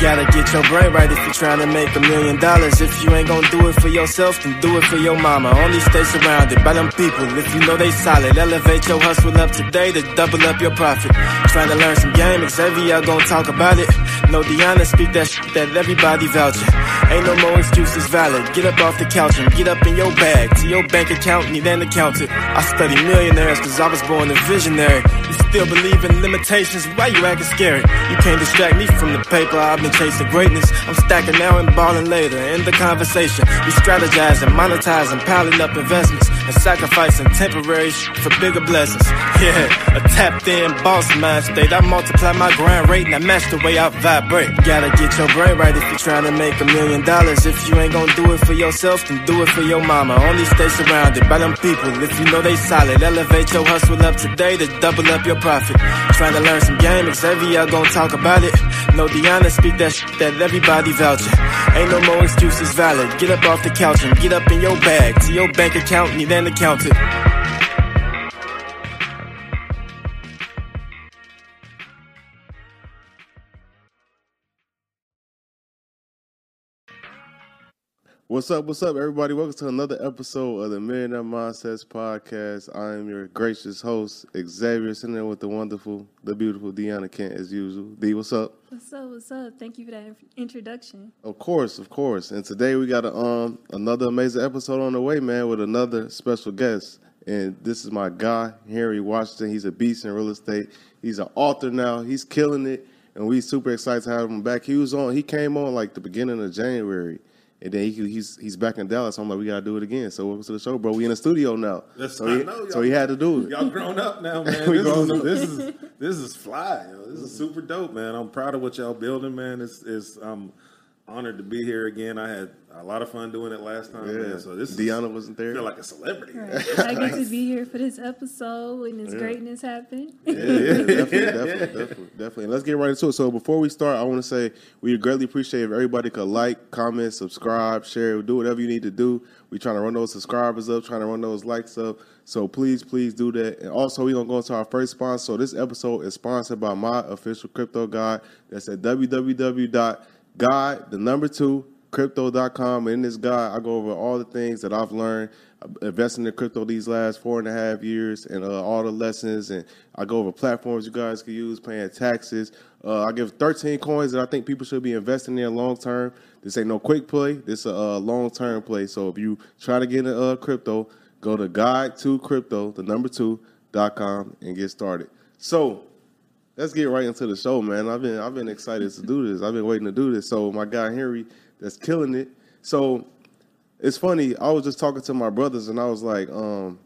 Gotta get your brain right if you're trying to make a million dollars. If you ain't gonna do it for yourself, then do it for your mama. Only stay surrounded by them people if you know they solid. Elevate your hustle up today to double up your profit. Trying to learn some game, Xavier gonna talk about it. No Deanna speak that shit that everybody vouching. Ain't no more excuses valid. Get up off the couch and get up in your bag. To your bank account, need an accountant. I study millionaires cause I was born a visionary. You still believe in limitations, why you acting scared? You can't distract me from the paper, I've been chasing greatness. I'm stacking now and balling later. In the conversation, we strategizing, monetizing, piling up investments, and sacrificing temporary for bigger blessings. Yeah, a tapped in boss mind state. I multiply my grind rate and I match the way I vibrate. Gotta get your brain right if you're trying to make a million dollars. If you ain't gonna do it for yourself, then do it for your mama. Only stay surrounded by them people if you know they solid. Elevate your hustle up today to double up your profit. Trying to learn some game, Xavier gonna talk about it. No Deanna speak that that everybody vouching. Ain't no more excuses valid. Get up off the couch and get up in your bag. To your bank account, need an accountant. What's up? What's up, everybody? Welcome to another episode of the Millionaire Mindsets Podcast. I am your gracious host, Xavier, sitting there with the wonderful, the beautiful Deanna Kent, as usual. D, what's up? What's up? What's up? Thank you for that introduction. Of course, of course. And today we got a, um another amazing episode on the way, man, with another special guest. And this is my guy, Henry Washington. He's a beast in real estate. He's an author now. He's killing it, and we super excited to have him back. He was on. He came on like the beginning of January. And then he, he's he's back in Dallas. So I'm like, we gotta do it again. So welcome to the show, bro. We in the studio now. That's- so he, know, so he had to do it. Y'all grown up now, man. This, grown is, up. this is this is fly. Yo. This is super dope, man. I'm proud of what y'all building, man. It's, it's I'm honored to be here again. I had a lot of fun doing it last time, Yeah. man. So this Deanna is, wasn't there. I feel like a celebrity. Right. I get to be here for this episode when this greatness happened. Yeah, yeah, definitely, definitely, definitely, definitely. And let's get right into it. So before we start, I want to say we greatly appreciate if everybody could like, comment, subscribe, share, do whatever you need to do. We're trying to run those subscribers up, trying to run those likes up. So please, please do that. And also, we're gonna go into our first sponsor. So this episode is sponsored by my official crypto guide. That's at www.guide the number two crypto.com. And in this guide, I go over all the things that I've learned uh, investing in crypto these last four and a half years and uh, all the lessons. And I go over platforms you guys can use, paying taxes. Uh, I give 13 coins that I think people should be investing in long term. This ain't no quick play. This is a long term play. So if you try to get into uh, crypto, go to guide to crypto, the number two, dot com, and get started. So let's get right into the show, man. I've been I've been excited to do this. I've been waiting to do this. So my guy Henry, that's killing it. So it's funny. I was just talking to my brothers, and I was like, um,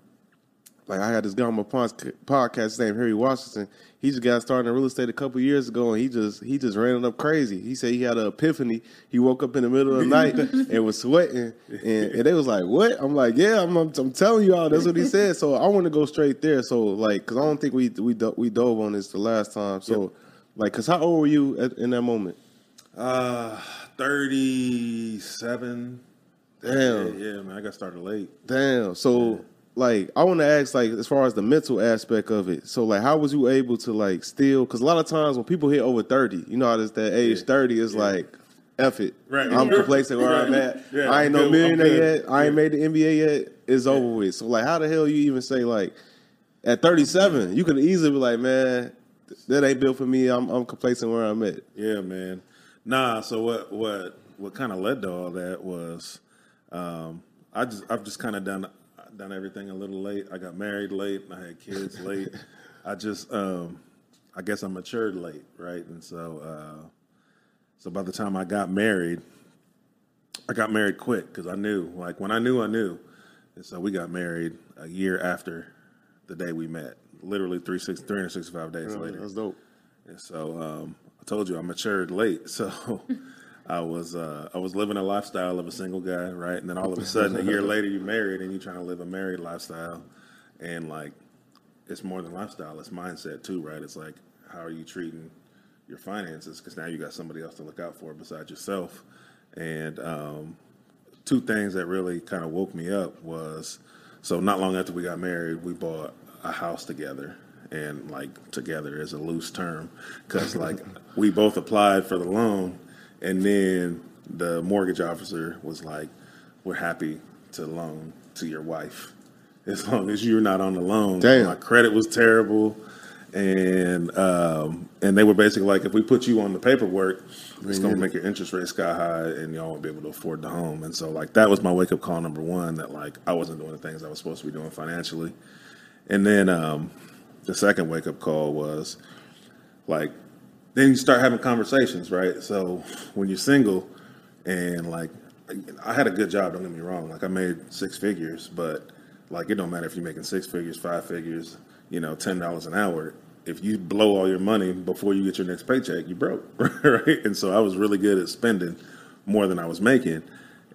like I had this guy on my podcast named Henry Washington. He just got started in real estate a couple years ago, and he just he just ran it up crazy. He said he had an epiphany. He woke up in the middle of the night and was sweating, and, and they was like, "What?" I'm like, "Yeah, I'm, I'm, I'm telling you all. That's what he said." So I want to go straight there. So like, because I don't think we we we dove on this the last time. So like, because how old were you at, in that moment? Uh, 37. Damn. Yeah, yeah, man. I got started late. Damn. So like I want to ask like as far as the mental aspect of it. So like how was you able to like still cuz a lot of times when people hit over 30, you know how this that age Yeah. 30 is Yeah. like F it. Right. I'm Yeah. complacent where I'm at. Yeah, I ain't no millionaire good. yet. I ain't Yeah. made the NBA yet. It's over with. So like how the hell you even say like at 37, you could easily be like, man, that ain't built for me. I'm I'm complacent where I'm at. Yeah, man. Nah. So what? What? What kind of led to all that was, um, I just I've just kind of done done everything a little late. I got married late. I had kids late. I just um, I guess I matured late, right? And so uh, so by the time I got married, I got married quick because I knew, like when I knew, I knew. And so we got married a year after the day we met, literally three six, 365 days later. That's dope. And so um, I told you I matured late. So I was uh, I was living a lifestyle of a single guy, right? And then all of a sudden, a year later, you're married and you're trying to live a married lifestyle, and like it's more than lifestyle; it's mindset too, right? It's like how are you treating your finances? Because now you got somebody else to look out for besides yourself. And um, two things that really kind of woke me up was so not long after we got married, we bought a house together. And like together is a loose term because like we both applied for the loan, and then the mortgage officer was like, "We're happy to loan to your wife as long as you're not on the loan." Damn. My credit was terrible, and um, and they were basically like, "If we put you on the paperwork, it's going to make your interest rate sky high, and y'all won't be able to afford the home." And so like that was my wake up call number one that like I wasn't doing the things I was supposed to be doing financially. And then um, the second wake up call was like, then you start having conversations, right? So when you're single and like, I had a good job, don't get me wrong. Like I made six figures, but like it don't matter if you're making six figures, five figures, you know, ten dollars an hour. If you blow all your money before you get your next paycheck, you broke, right? And so I was really good at spending more than I was making,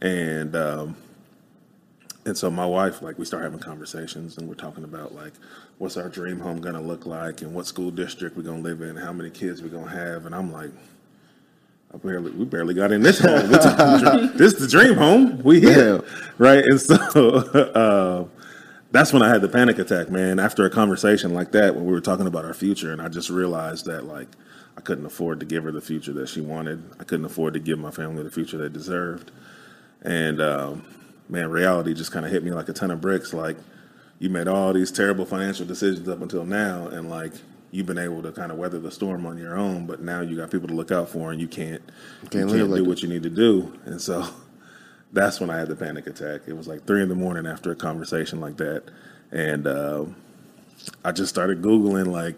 and um, and so my wife, like, we start having conversations, and we're talking about like, what's our dream home gonna look like, and what school district we're gonna live in, how many kids we're gonna have, and I'm like, I barely, we barely got in this home. This is the dream- this is the dream home. We here, right? And so uh, that's when I had the panic attack, man. After a conversation like that, when we were talking about our future, and I just realized that like I couldn't afford to give her the future that she wanted. I couldn't afford to give my family the future they deserved. And um, man, reality just kind of hit me like a ton of bricks. Like you made all these terrible financial decisions up until now, and like you've been able to kind of weather the storm on your own. But now you got people to look out for, and you can't you Can't can't, like do what you need to do. And so that's when I had the panic attack. It was like three in the morning after a conversation like that, and um, I just started googling like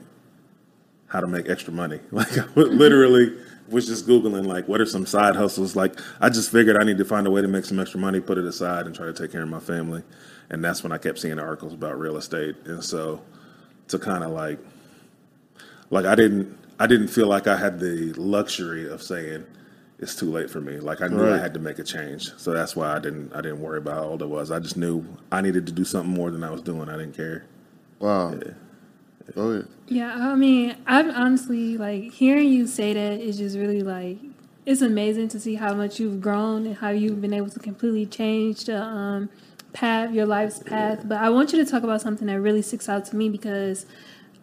how to make extra money. Like literally was just googling like what are some side hustles. Like I just figured I need to find a way to make some extra money, put it aside, and try to take care of my family. And that's when I kept seeing articles about real estate. And so to kind of like like I didn't I didn't feel like I had the luxury of saying it's too late for me. Like I knew I had to make a change. So that's why I didn't I didn't worry about how old I was. I just knew I needed to do something more than I was doing. I didn't care. Wow. Go ahead. Yeah, I mean, I'm honestly like hearing you say that is just really like it's amazing to see how much you've grown and how you've been able to completely change the um, path, your life's path. But I want you to talk about something that really sticks out to me because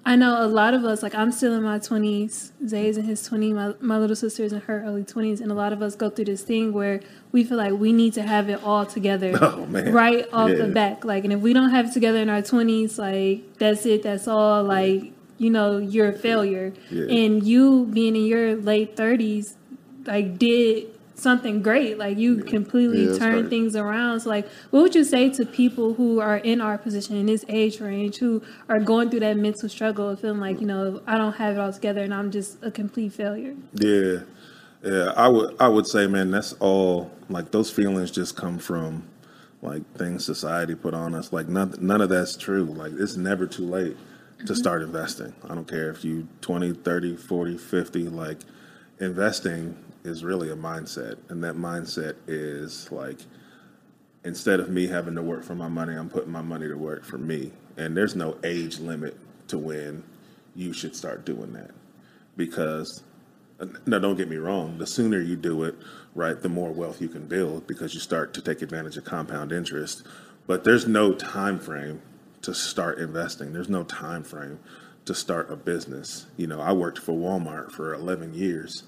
I know a lot of us, like I'm still in my 20s, Zay's in his 20s, my, my little sister's in her early 20s, and a lot of us go through this thing where we feel like we need to have it all together Oh, right off Yeah. the back. Like, and if we don't have it together in our 20s, like that's it, that's all. Like, you know, you're a failure. Yeah. And you being in your late 30s, like, did something great. Like, you completely Yeah, turned right. things around. So, like, what would you say to people who are in our position, in this age range, who are going through that mental struggle of feeling like, you know, I don't have it all together and I'm just a complete failure? Yeah, yeah. I would I would say, man, that's all. Like those feelings just come from like things society put on us. Like none none of that's true. Like it's never too late to mm-hmm. start investing. I don't care if you 20, 30, 40, 50, like investing is really a mindset and that mindset is like instead of me having to work for my money, I'm putting my money to work for me. And there's no age limit to when you should start doing that because Now, don't get me wrong. The sooner you do it, right, the more wealth you can build because you start to take advantage of compound interest. But there's no time frame to start investing. There's no time frame to start a business. You know, I worked for Walmart for 11 years,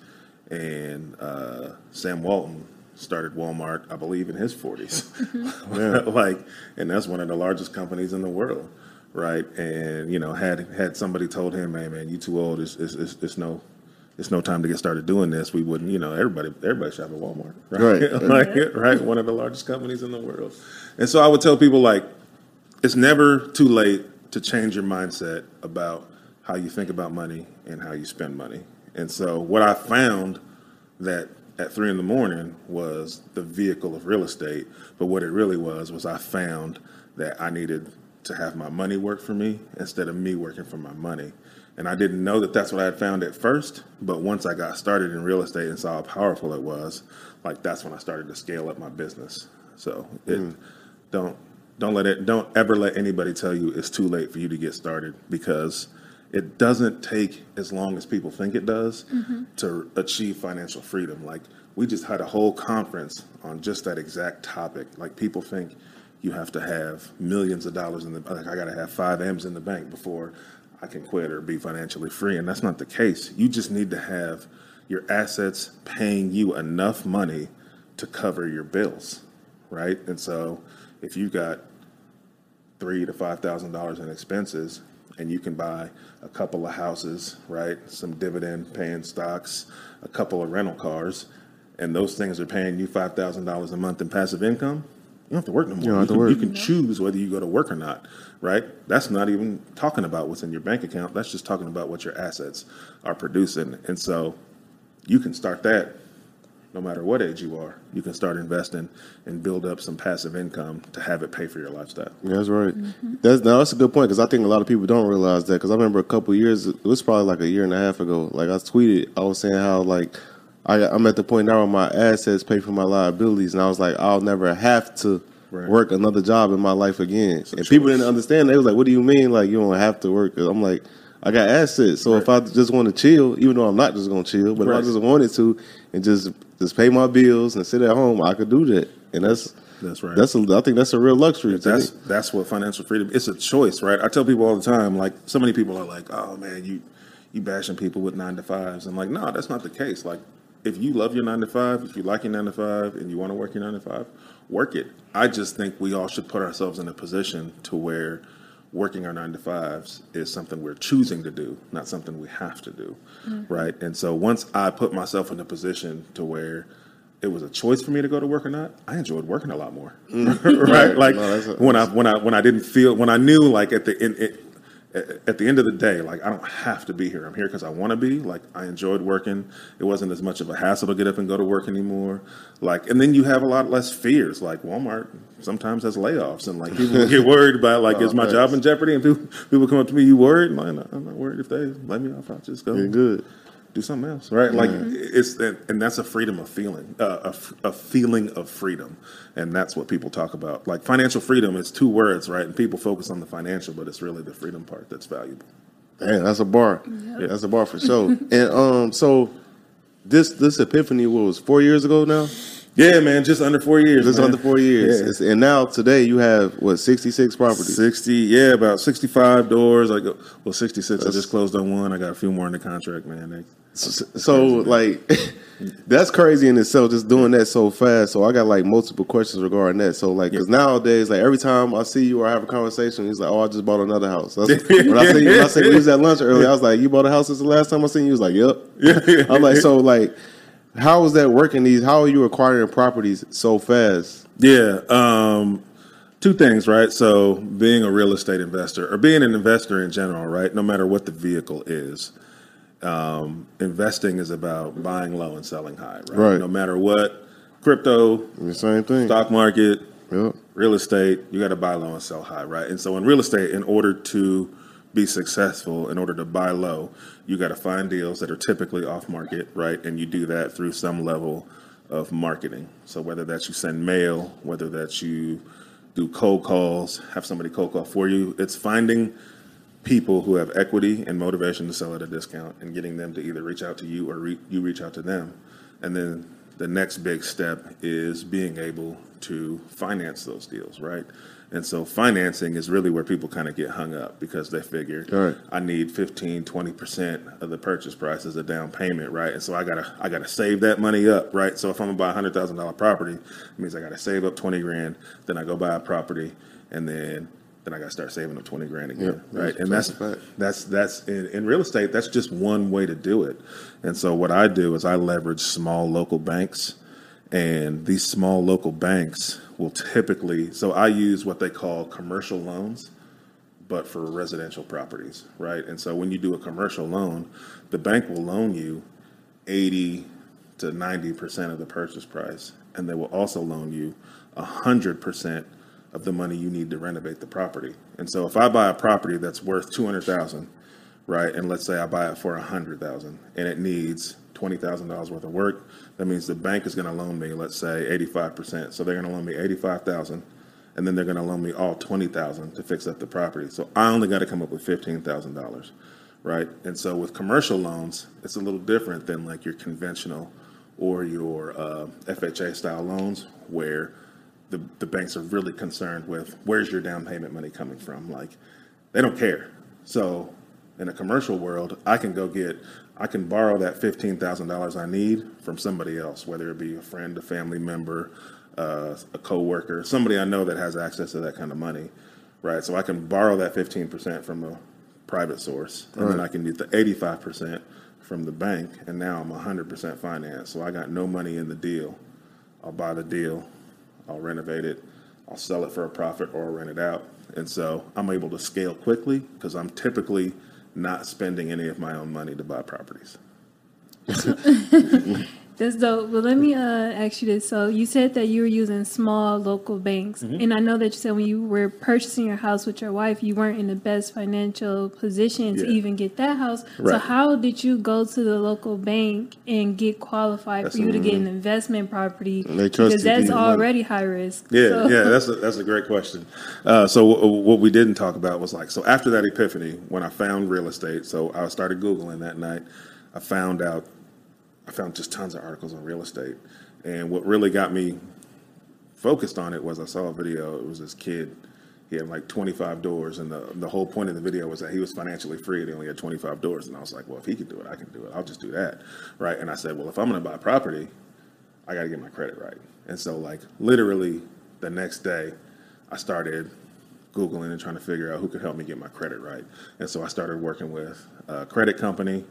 and uh, Sam Walton started Walmart, I believe, in his 40s. like, and that's one of the largest companies in the world, right? And you know, had had somebody told him, "Hey, man, you too old. It's it's, it's, it's no." It's no time to get started doing this. We wouldn't, you know, everybody, everybody shop at Walmart, right? Right. like, right, one of the largest companies in the world. And so I would tell people like, it's never too late to change your mindset about how you think about money and how you spend money. And so what I found that at three in the morning was the vehicle of real estate, but what it really was was I found that I needed to have my money work for me instead of me working for my money. And I didn't know that that's what I had found at first, but once I got started in real estate and saw how powerful it was, like that's when I started to scale up my business. So it hmm. don't don't let it don't ever let anybody tell you it's too late for you to get started because it doesn't take as long as people think it does mm-hmm. to achieve financial freedom. Like we just had a whole conference on just that exact topic. Like people think you have to have millions of dollars in the like I got to have 5 M's in the bank before I can quit or be financially free and that's not the case. You just need to have your assets paying you enough money to cover your bills, right? And so if you got three to five thousand dollars in expenses and you can buy a couple of houses right? Some dividend paying stocks a couple of rental cars and those things are paying you five thousand dollars a month in passive income you don't have to work no more. don't have to can, work. you can choose whether you go to work or not right? That's not even talking about what's in your bank account. That's just talking about what your assets are producing. And so you can start that no matter what age you are you can start investing and build up some passive income to have it pay for your lifestyle Yeah, that's right. Mm-hmm. That's now that's a good point because I think a lot of people don't realize that. Because I remember a couple years, it was probably like a year and a half ago. Like I tweeted, I was saying how like I, I'm at the point now where my assets pay for my liabilities, and I was like, I'll never have to Right. work another job in my life again. a and people didn't understand. They was like, "What do you mean? Like you don't have to work?" I'm like, I got assets, so if I just want to chill, even though I'm not just going to chill, but if I just wanted to and just just pay my bills and sit at home, I could do that. And that's That's right. That's a, I think that's a real luxury. That's me. that's what financial freedom. It's a choice, right? I tell people all the time. Like so many people are like, "Oh man, you you bashing people with nine to fives." I'm like, no, that's not the case. Like, if you love your nine to five, if you like your nine to five, and you want to work your nine to five, work it. I just think we all should put ourselves in a position to where working our nine to fives is something we're choosing to do, not something we have to do, mm-hmm. right? And so once I put myself in a position to where it was a choice for me to go to work or not, I enjoyed working a lot more, mm. right? Like No, a- when I when I when I didn't feel when I knew like at the end it, at the end of the day, like I don't have to be here. I'm here because I want to be. Like I enjoyed working. It wasn't as much of a hassle to get up and go to work anymore. Like and then you have a lot less fears. Like Walmart sometimes has layoffs and like people get worried about like oh, is my Oh, job in jeopardy? And people people come up to me, you worried? I'm like, "No, I'm not worried if they lay me off. I'll just go You're good. Do something else, right? Like it's and, and that's a freedom of feeling, uh, a, a feeling of freedom, and that's what people talk about. Like financial freedom is two words, right? And people focus on the financial, but it's really the freedom part that's valuable. Damn, that's a bar. That's a bar for sure. and um, so this this epiphany what was four years ago now. Yeah, man, just under four years. Just man. under four years, Yeah. And now today you have what sixty six properties. Sixty, yeah, about sixty-five doors. I go uh, well, sixty-six. I just closed on one. I got a few more in the contract, man. So, so like that's crazy in itself. Just doing that so fast. So I got like multiple questions regarding that. So like, because nowadays, like every time I see you or I have a conversation, he's like, "Oh, I just bought another house." That's, when I see you, when I see you was at lunch earlier, I was like, "You bought a house since the last time I seen you?" He was like, "Yep." Yeah, I'm like, so like, how is that working? These, how are you acquiring properties so fast? Yeah. Um, two things, right? So, being a real estate investor or being an investor in general, right? No matter what the vehicle is, um, investing is about buying low and selling high, right? Right. No matter what, crypto, The same thing. stock market, Yep. real estate, you got to buy low and sell high, right? And so in real estate, in order to be successful, in order to buy low, you got to find deals that are typically off market, right? And you do that through some level of marketing. So whether that's you send mail, whether that you do cold calls, have somebody cold call for you, it's finding people who have equity and motivation to sell at a discount and getting them to either reach out to you or re- you reach out to them. And then the next big step is being able to finance those deals, right? And so financing is really where people kind of get hung up because they figure Right. I need 15, 20% of the purchase price as a down payment, right? And so I gotta I gotta save that money up, right? So if I'm gonna buy a hundred thousand dollar property, it means I gotta save up 20 grand, then I go buy a property, and then then I gotta start saving up 20 grand again, Yeah, right? that's- And that's that's fact. that's that's in, in real estate, that's just one way to do it. And so what I do is I leverage small local banks and these small local banks will typically so I use what they call commercial loans but for residential properties, right? And so when you do a commercial loan, the bank will loan you 80 to 90% of the purchase price and they will also loan you 100% of the money you need to renovate the property. And so if I buy a property that's worth 200,000, right? And let's say I buy it for 100,000 and it needs $20,000 worth of work, that means the bank is going to loan me let's say 85%. So they're going to loan me 85,000 and then they're going to loan me all 20,000 to fix up the property. So I only got to come up with $15,000, right? And so with commercial loans, it's a little different than like your conventional or your uh, FHA style loans where the, the banks are really concerned with where's your down payment money coming from. Like they don't care. So in a commercial world, I can go get, I can borrow that fifteen thousand dollars I need from somebody else, whether it be a friend, a family member, uh, a coworker, somebody I know that has access to that kind of money, right? So I can borrow that fifteen percent from a private source, and then I can get the eighty-five percent from the bank, and now I'm hundred percent financed. So I got no money in the deal. I'll buy the deal, I'll renovate it, I'll sell it for a profit or I'll rent it out. And so I'm able to scale quickly because I'm typically not spending any of my own money to buy properties. That's dope. But let me uh, ask you this. So you said that you were using small local banks, Mm-hmm. and I know that you said when you were purchasing your house with your wife, you weren't in the best financial position to even get that house. So how did you go to the local bank and get qualified That's for you to get an investment property? They trust because that's you money. already high risk. Yeah, So- yeah, that's a, that's a great question. Uh, so w- what we didn't talk about was like, so after that epiphany, when I found real estate, so I started Googling that night, I found out, I found just tons of articles on real estate. And what really got me focused on it was I saw a video, it was this kid, he had like 25 doors, and the, the whole point of the video was that he was financially free and he only had 25 doors. And I was like, well, if he can do it, I can do it. I'll just do that. Right. And I said, well, if I'm going to buy property, I got to get my credit right. And so, like, literally the next day, I started Googling and trying to figure out who could help me get my credit right. And so I started working with a credit company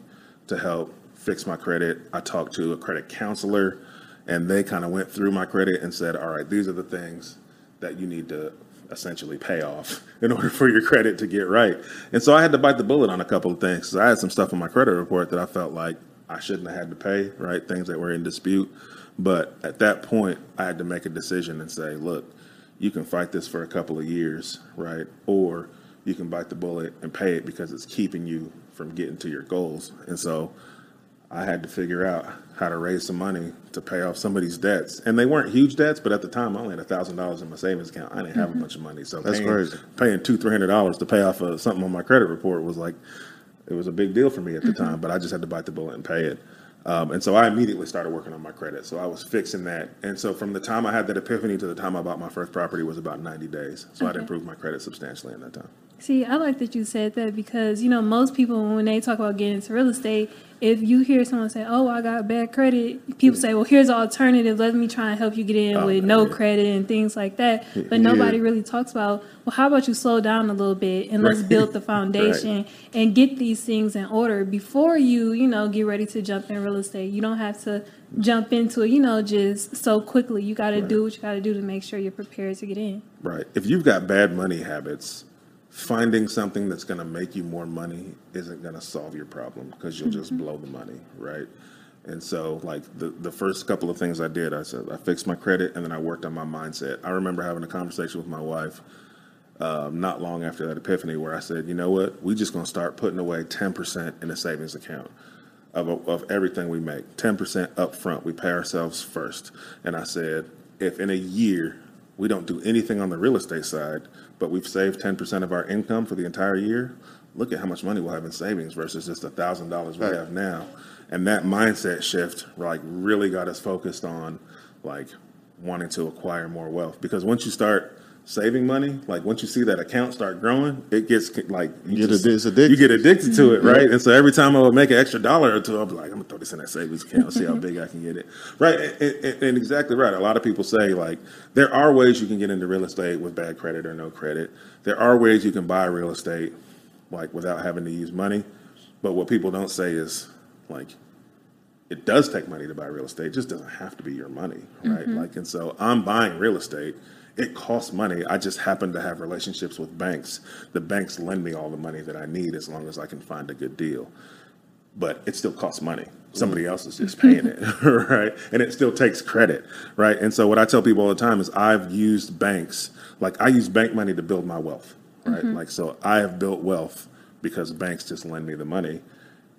to help fix my credit. I talked to a credit counselor, and they kind of went through my credit and said, all right, these are the things that you need to essentially pay off in order for your credit to get right. And so I had to bite the bullet on a couple of things. I had some stuff in my credit report that I felt like I shouldn't have had to pay, right? Things that were in dispute. But at that point, I had to make a decision and say, look, you can fight this for a couple of years, right? Or you can bite the bullet and pay it because it's keeping you from getting to your goals. And so I had to figure out how to raise some money to pay off some of these debts. And they weren't huge debts, but at the time I only had thousand dollars in my savings account. I didn't have a bunch of money. So That's paying, crazy. paying two, three hundred dollars to pay off uh, something on my credit report was like it was a big deal for me at the time, but I just had to bite the bullet and pay it. Um, and so I immediately started working on my credit. So I was fixing that. And so from the time I had that epiphany to the time I bought my first property was about 90 days. So I'd improved my credit substantially in that time. See, I like that you said that because you know most people when they talk about getting into real estate, if you hear someone say, "Oh, I got bad credit," people say, "Well, here's an alternative. Let me try and help you get in Oh, with no yeah. credit and things like that." But Yeah. nobody really talks about, well, how about you slow down a little bit and let's build the foundation and get these things in order before you, you know, get ready to jump in real estate. You don't have to jump into it, you know, just so quickly. You got to do what you got to do to make sure you're prepared to get in. Right. If you've got bad money habits, finding something that's going to make you more money isn't going to solve your problem because you'll just blow the money, right? And so, like the the first couple of things I did, I said I fixed my credit and then I worked on my mindset. I remember having a conversation with my wife um, not long after that epiphany where I said, you know what, we just going to start putting away ten percent in a savings account of, of everything we make 10% up front we pay ourselves first and i said if in a year we don't do anything on the real estate side but we've saved 10% of our income for the entire year look at how much money we'll have in savings versus just a thousand dollars we have now. And that mindset shift like really got us focused on like wanting to acquire more wealth. Because once you start saving money, like once you see that account start growing, it gets like you Get addi- it's addictive. You get addicted to it, mm-hmm. right? And so every time I would make an extra dollar or two, I'd be like, I'm gonna throw this in that savings account, see how big I can get it. Right, and, and, and exactly right. A lot of people say like there are ways you can get into real estate with bad credit or no credit. There are ways you can buy real estate like without having to use money. But what people don't say is like it does take money to buy real estate. It just doesn't have to be your money, right? Mm-hmm. Like, and so I'm buying real estate. It costs money. I just happen to have relationships with banks. The banks lend me all the money that I need as long as I can find a good deal. But it still costs money. Somebody mm. else is just paying it, right? And it still takes credit, right? And so what I tell people all the time is I've used banks, like I use bank money to build my wealth, right? Mm-hmm. Like, so I have built wealth because banks just lend me the money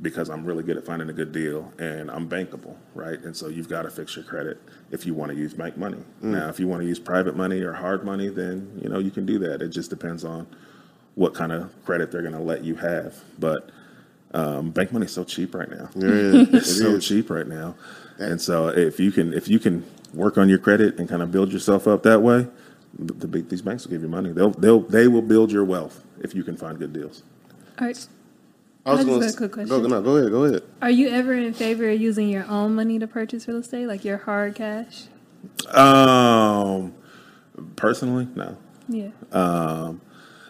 because I'm really good at finding a good deal and I'm bankable, right? And so you've got to fix your credit if you want to use bank money. Now, if you want to use private money or hard money, then you know you can do that. It just depends on what kind of credit they're going to let you have. But um, bank is so cheap right now. Yeah, it's so cheap right now. And so if you can if you can work on your credit and kind of build yourself up that way, the, the big these banks will give you money. They'll they'll they will build your wealth if you can find good deals. All right. I was just going a quick Go, question. no, go ahead. Go ahead. Are you ever in favor of using your own money to purchase real estate, like your hard cash? Um, personally, no. Yeah. Um,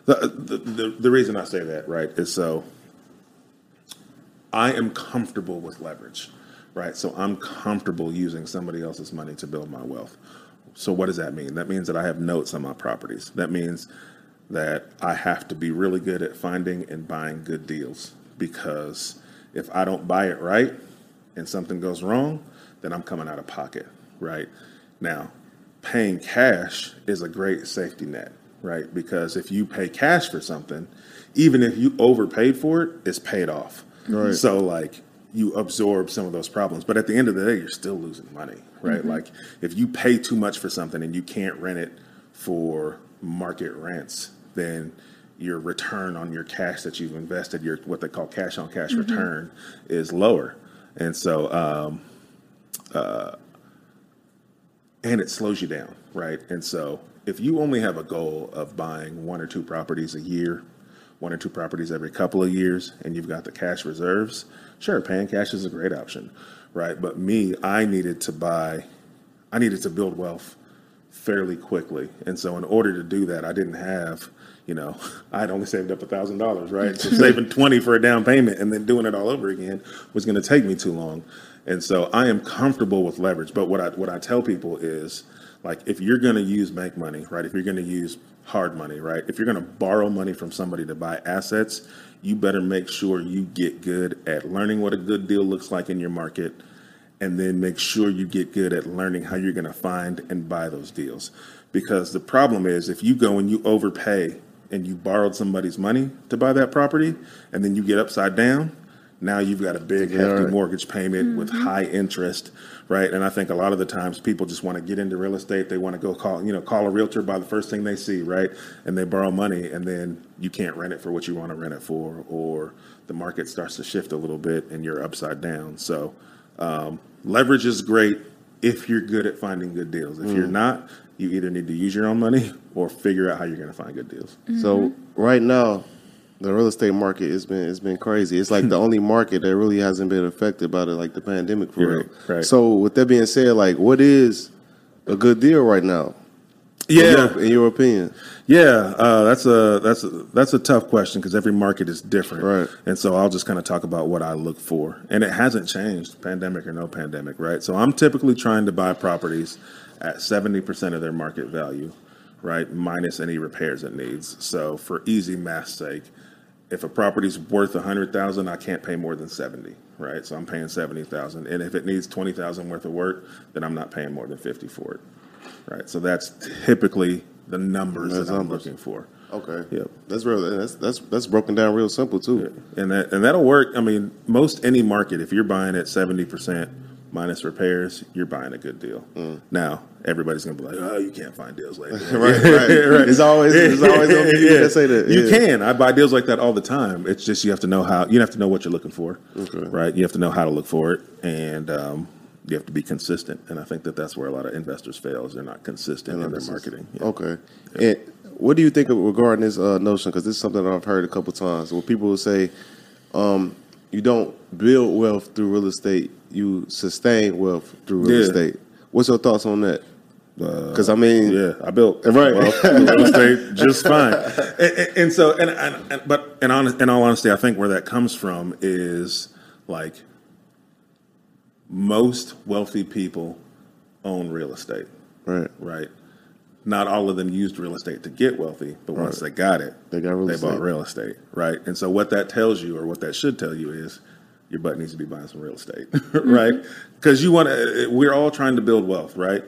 the, the the the reason I say that right is so I am comfortable with leverage, right? So I'm comfortable using somebody else's money to build my wealth. So what does that mean? That means that I have notes on my properties. That means that I have to be really good at finding and buying good deals because if I don't buy it right and something goes wrong, then I'm coming out of pocket, right? Now, paying cash is a great safety net, right? Because if you pay cash for something, even if you overpaid for it, it's paid off. Right. So like you absorb some of those problems, but at the end of the day, you're still losing money, right? Mm-hmm. Like if you pay too much for something and you can't rent it for market rents, then your return on your cash that you've invested, your what they call cash on cash return, is lower, and so um, uh, and it slows you down, right? And so if you only have a goal of buying one or two properties a year, one or two properties every couple of years, and you've got the cash reserves, sure, paying cash is a great option, right? But me, I needed to buy, I needed to build wealth fairly quickly. And so in order to do that, I didn't have, you know, I had only saved up a thousand dollars, right? So saving 20 for a down payment and then doing it all over again was going to take me too long. And so I am comfortable with leverage. But what I, what I tell people is like, if you're going to use bank money, right? If you're going to use hard money, right? If you're going to borrow money from somebody to buy assets, you better make sure you get good at learning what a good deal looks like in your market and then make sure you get good at learning how you're going to find and buy those deals. Because the problem is if you go and you overpay and you borrowed somebody's money to buy that property and then you get upside down, now you've got a big Yeah, hefty right. mortgage payment with high interest, right? And I think a lot of the times people just want to get into real estate. They want to go call, you know, call a realtor by the first thing they see, right? And they borrow money and then you can't rent it for what you want to rent it for, or the market starts to shift a little bit and you're upside down. So um, leverage is great if you're good at finding good deals. If you're mm. not, you either need to use your own money or figure out how you're going to find good deals. So mm-hmm. right now, the real estate market has been it's been crazy. It's like the only market that really hasn't been affected by the like the pandemic for Right, real. right. So with that being said, like what is a good deal right now? in Yeah, your- in your opinion. Yeah, uh, that's a that's a, that's a tough question because every market is different, Right. And so I'll just kind of talk about what I look for, and it hasn't changed, pandemic or no pandemic, right? So I'm typically trying to buy properties at seventy percent of their market value, right, minus any repairs it needs. So for easy math's sake, if a property's worth a hundred thousand, I can't pay more than seventy, right? So I'm paying seventy thousand, and if it needs twenty thousand worth of work, then I'm not paying more than fifty for it, right? So that's typically the numbers Those that I'm numbers. looking for. Okay. Yep. That's real. That's that's that's broken down real simple too. And that and that'll work. I mean, most any market, if you're buying at seventy percent minus repairs, you're buying a good deal. Now, everybody's gonna be like, "Oh, you can't find deals like that." Mm. right, right. It's always it's always gonna be people say that. You Yeah. can. I buy deals like that all the time. It's just you have to know how. You have to know what you're looking for, Okay. right? You have to know how to look for it, and um, you have to be consistent. And I think that that's where a lot of investors fail. Is they're not consistent in their marketing. Yeah. Okay. And what do you think of regarding this uh, notion? Because this is something that I've heard a couple times. Where people will say, um, "You don't build wealth through real estate; you sustain wealth through real Yeah. estate." What's your thoughts on that? Because I mean, Yeah, I built Right. real estate just fine. And, and- and so, and, and, and but in, honest, in all honesty, I think where that comes from is like most wealthy people own real estate, right? right? Not all of them used real estate to get wealthy, but once they got it, They got real they estate. bought real estate, right? And so, what that tells you, or what that should tell you, is your butt needs to be buying some real estate, right? Mm-hmm. Because you want to. We're all trying to build wealth, right?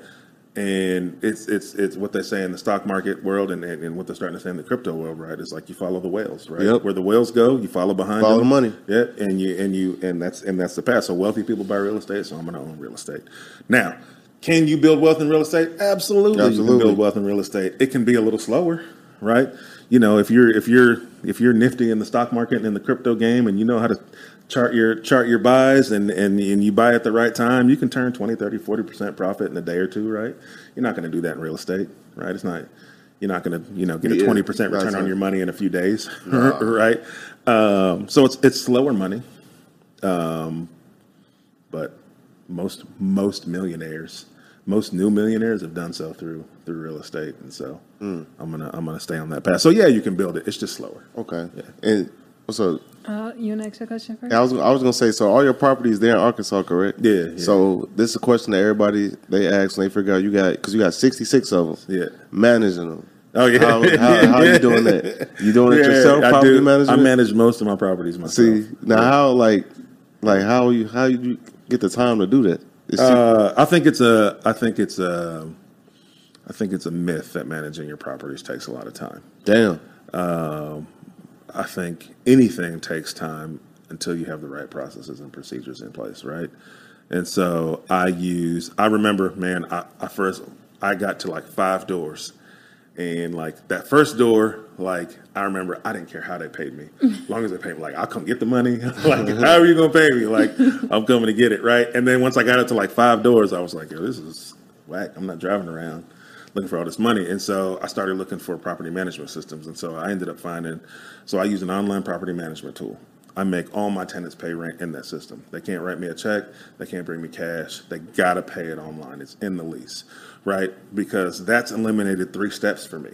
And it's it's it's what they say in the stock market world, and, and, and what they're starting to say in the crypto world, right? It's like you follow the whales, right? Yep. Where the whales go, you follow behind. Follow them. the money. Yeah, and you and you and that's and that's the path. So wealthy people buy real estate, so I'm going to own real estate. Now, can you build wealth in real estate? Absolutely, you Absolutely. can build wealth in real estate. It can be a little slower, right? You know, if you're if you're if you're nifty in the stock market and in the crypto game, and you know how to chart your chart your buys and and, and you buy at the right time, you can turn 20, 30, 40% profit in a day or two, right? You're not going to do that in real estate, right? It's not you're not going to, you know, get a 20% that's return on your money in a few days, right? Um, so it's it's slower money. Um, but most most millionaires, most new millionaires have done so through through real estate, and so Hmm. I'm gonna I'm gonna stay on that path. So yeah, you can build it. It's just slower. Okay. Yeah. And what's up? Uh, you want to ask your question first? I was I was gonna say so. All your properties there in Arkansas, correct? Yeah, yeah. So this is a question that everybody they ask when they figure out you got because you got sixty six of them. Yeah. Managing them. Oh yeah, How, how, how you doing that? You doing it yourself? I Property do. management. I manage most of my properties myself. See now how like like how you how you get the time to do that? Uh, I think it's a. I think it's a. I think it's a myth that managing your properties takes a lot of time. damn. I think anything takes time until you have the right processes and procedures in place, right? And so I use, I remember, man, I, I first, I got to like five doors. And like that first door, like I remember, I didn't care how they paid me, mm. as long as they paid me. Like I'll come get the money. like how are you gonna pay me? Like I'm coming to get it, right? And then once I got up to like five doors, I was like, yo, this is whack. I'm not driving around looking for all this money. And so I started looking for property management systems. And so I ended up finding, so I use an online property management tool. I make all my tenants pay rent in that system. They can't write me a check. They can't bring me cash. They gotta pay it online. It's in the lease, right? Because that's eliminated three steps for me,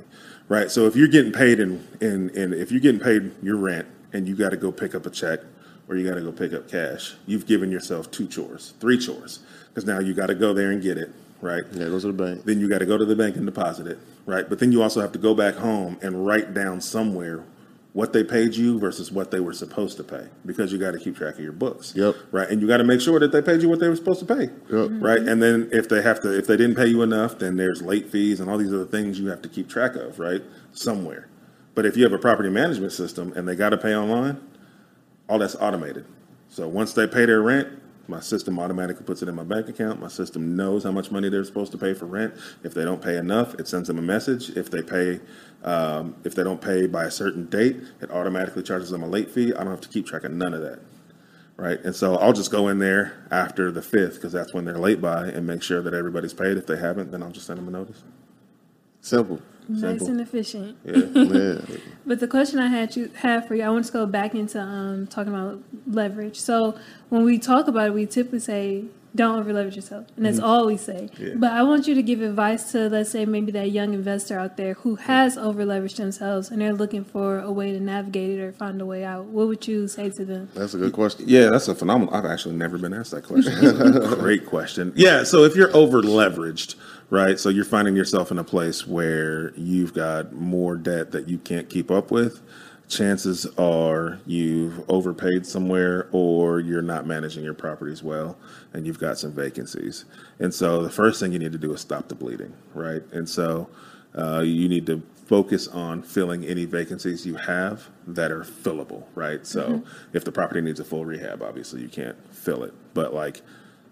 right? So if you're getting paid in, in, in if you're getting paid your rent and you got to go pick up a check or you got to go pick up cash, you've given yourself two chores, three chores, because now you got to go there and get it, right? Yeah, go to the bank. Then you got to go to the bank and deposit it, right? But then you also have to go back home and write down somewhere what they paid you versus what they were supposed to pay because you got to keep track of your books. Yep. Right. And you got to make sure that they paid you what they were supposed to pay. Yep. Mm-hmm. Right. And then if they have to, if they didn't pay you enough, then there's late fees and all these other things you have to keep track of, right? Somewhere. But if you have a property management system and they got to pay online, all that's automated. So once they pay their rent, my system automatically puts it in my bank account. My system knows how much money they're supposed to pay for rent. If they don't pay enough, it sends them a message. If they pay, um, if they don't pay by a certain date, it automatically charges them a late fee. I don't have to keep track of none of that, right? And so I'll just go in there after the fifth because that's when they're late by and make sure that everybody's paid. If they haven't, then I'll just send them a notice. Simple. Nice and efficient. Yeah. Yeah. But the question I had you have for you, I want to go back into um, talking about leverage. So when we talk about it, we typically say don't over leverage yourself, and that's mm-hmm. all we say. Yeah. But I want you to give advice to, let's say, maybe that young investor out there who has over leveraged themselves and they're looking for a way to navigate it or find a way out. What would you say to them? That's a good question. Yeah, that's a phenomenal. I've actually never been asked that question. Great question. Yeah, so if you're over leveraged, right? So you're finding yourself in a place where you've got more debt that you can't keep up with. Chances are you've overpaid somewhere or you're not managing your properties well and you've got some vacancies. And so the first thing you need to do is stop the bleeding, right? And so uh, you need to focus on filling any vacancies you have that are fillable, right? So if the property needs a full rehab, obviously you can't fill it, but like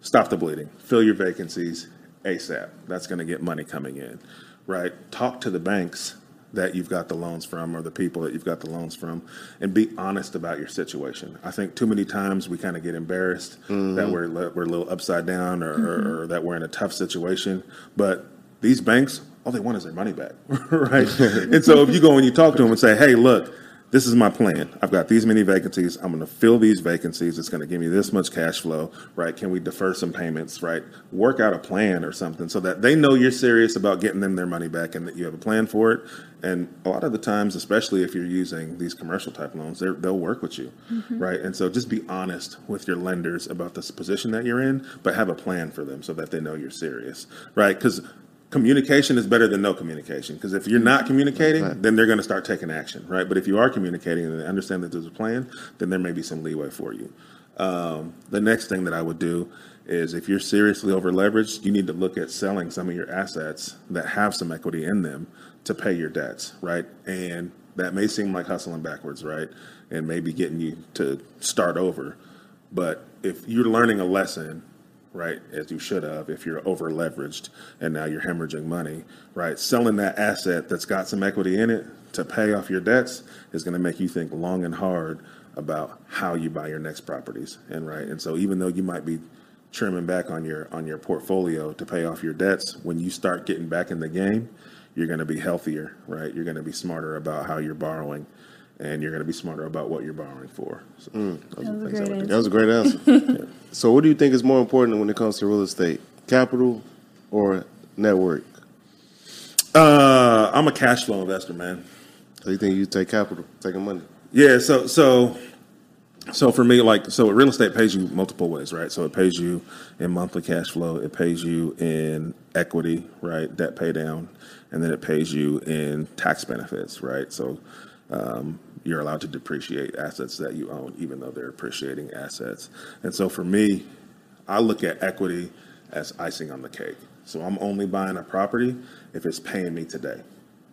stop the bleeding, fill your vacancies ASAP. That's going to get money coming in, right? Talk to the banks that you've got the loans from or the people that you've got the loans from and be honest about your situation. I think too many times we kind of get embarrassed that mm-hmm. we're we're a little upside down or, or, or that we're in a tough situation, but these banks all they want is their money back, right? and so if you go and you talk to them and say, "Hey, look, this is my plan. I've got these many vacancies. I'm going to fill these vacancies. It's going to give me this much cash flow, right? Can we defer some payments, right? Work out a plan or something so that they know you're serious about getting them their money back and that you have a plan for it. And a lot of the times, especially if you're using these commercial type loans, they're- they'll work with you, mm-hmm. right? And so just be honest with your lenders about this position that you're in, but have a plan for them so that they know you're serious, right? Because communication is better than no communication because if you're not communicating then they're going to start taking action right? But if you are communicating and they understand that there's a plan then there may be some leeway for you. Um, the next thing that i would do is if you're seriously over leveraged you need to look at selling some of your assets that have some equity in them to pay your debts right? And that may seem like hustling backwards right? And maybe getting you to start over. But if you're learning a lesson right, as you should have if you're over leveraged and now you're hemorrhaging money, right? Selling that asset that's got some equity in it to pay off your debts is going to make you think long and hard about how you buy your next properties. And right, and so even though you might be trimming back on your on your portfolio to pay off your debts, when you start getting back in the game, you're going to be healthier, right? You're going to be smarter about how you're borrowing. And you're going to be smarter about what you're borrowing for. So those are That was a the things I great answer. That was a great answer. so, what do you think is more important when it comes to real estate? Capital or network? Uh, I'm a cash flow investor, man. So, you think you take capital, taking money? Yeah, so so so for me, like so real estate pays you multiple ways, right? So it pays you in monthly cash flow, it pays you in equity, right? Debt pay down, and then it pays you in tax benefits, right? So um, you're allowed to depreciate assets that you own, even though they're appreciating assets. And so for me, I look at equity as icing on the cake. So I'm only buying a property if it's paying me today,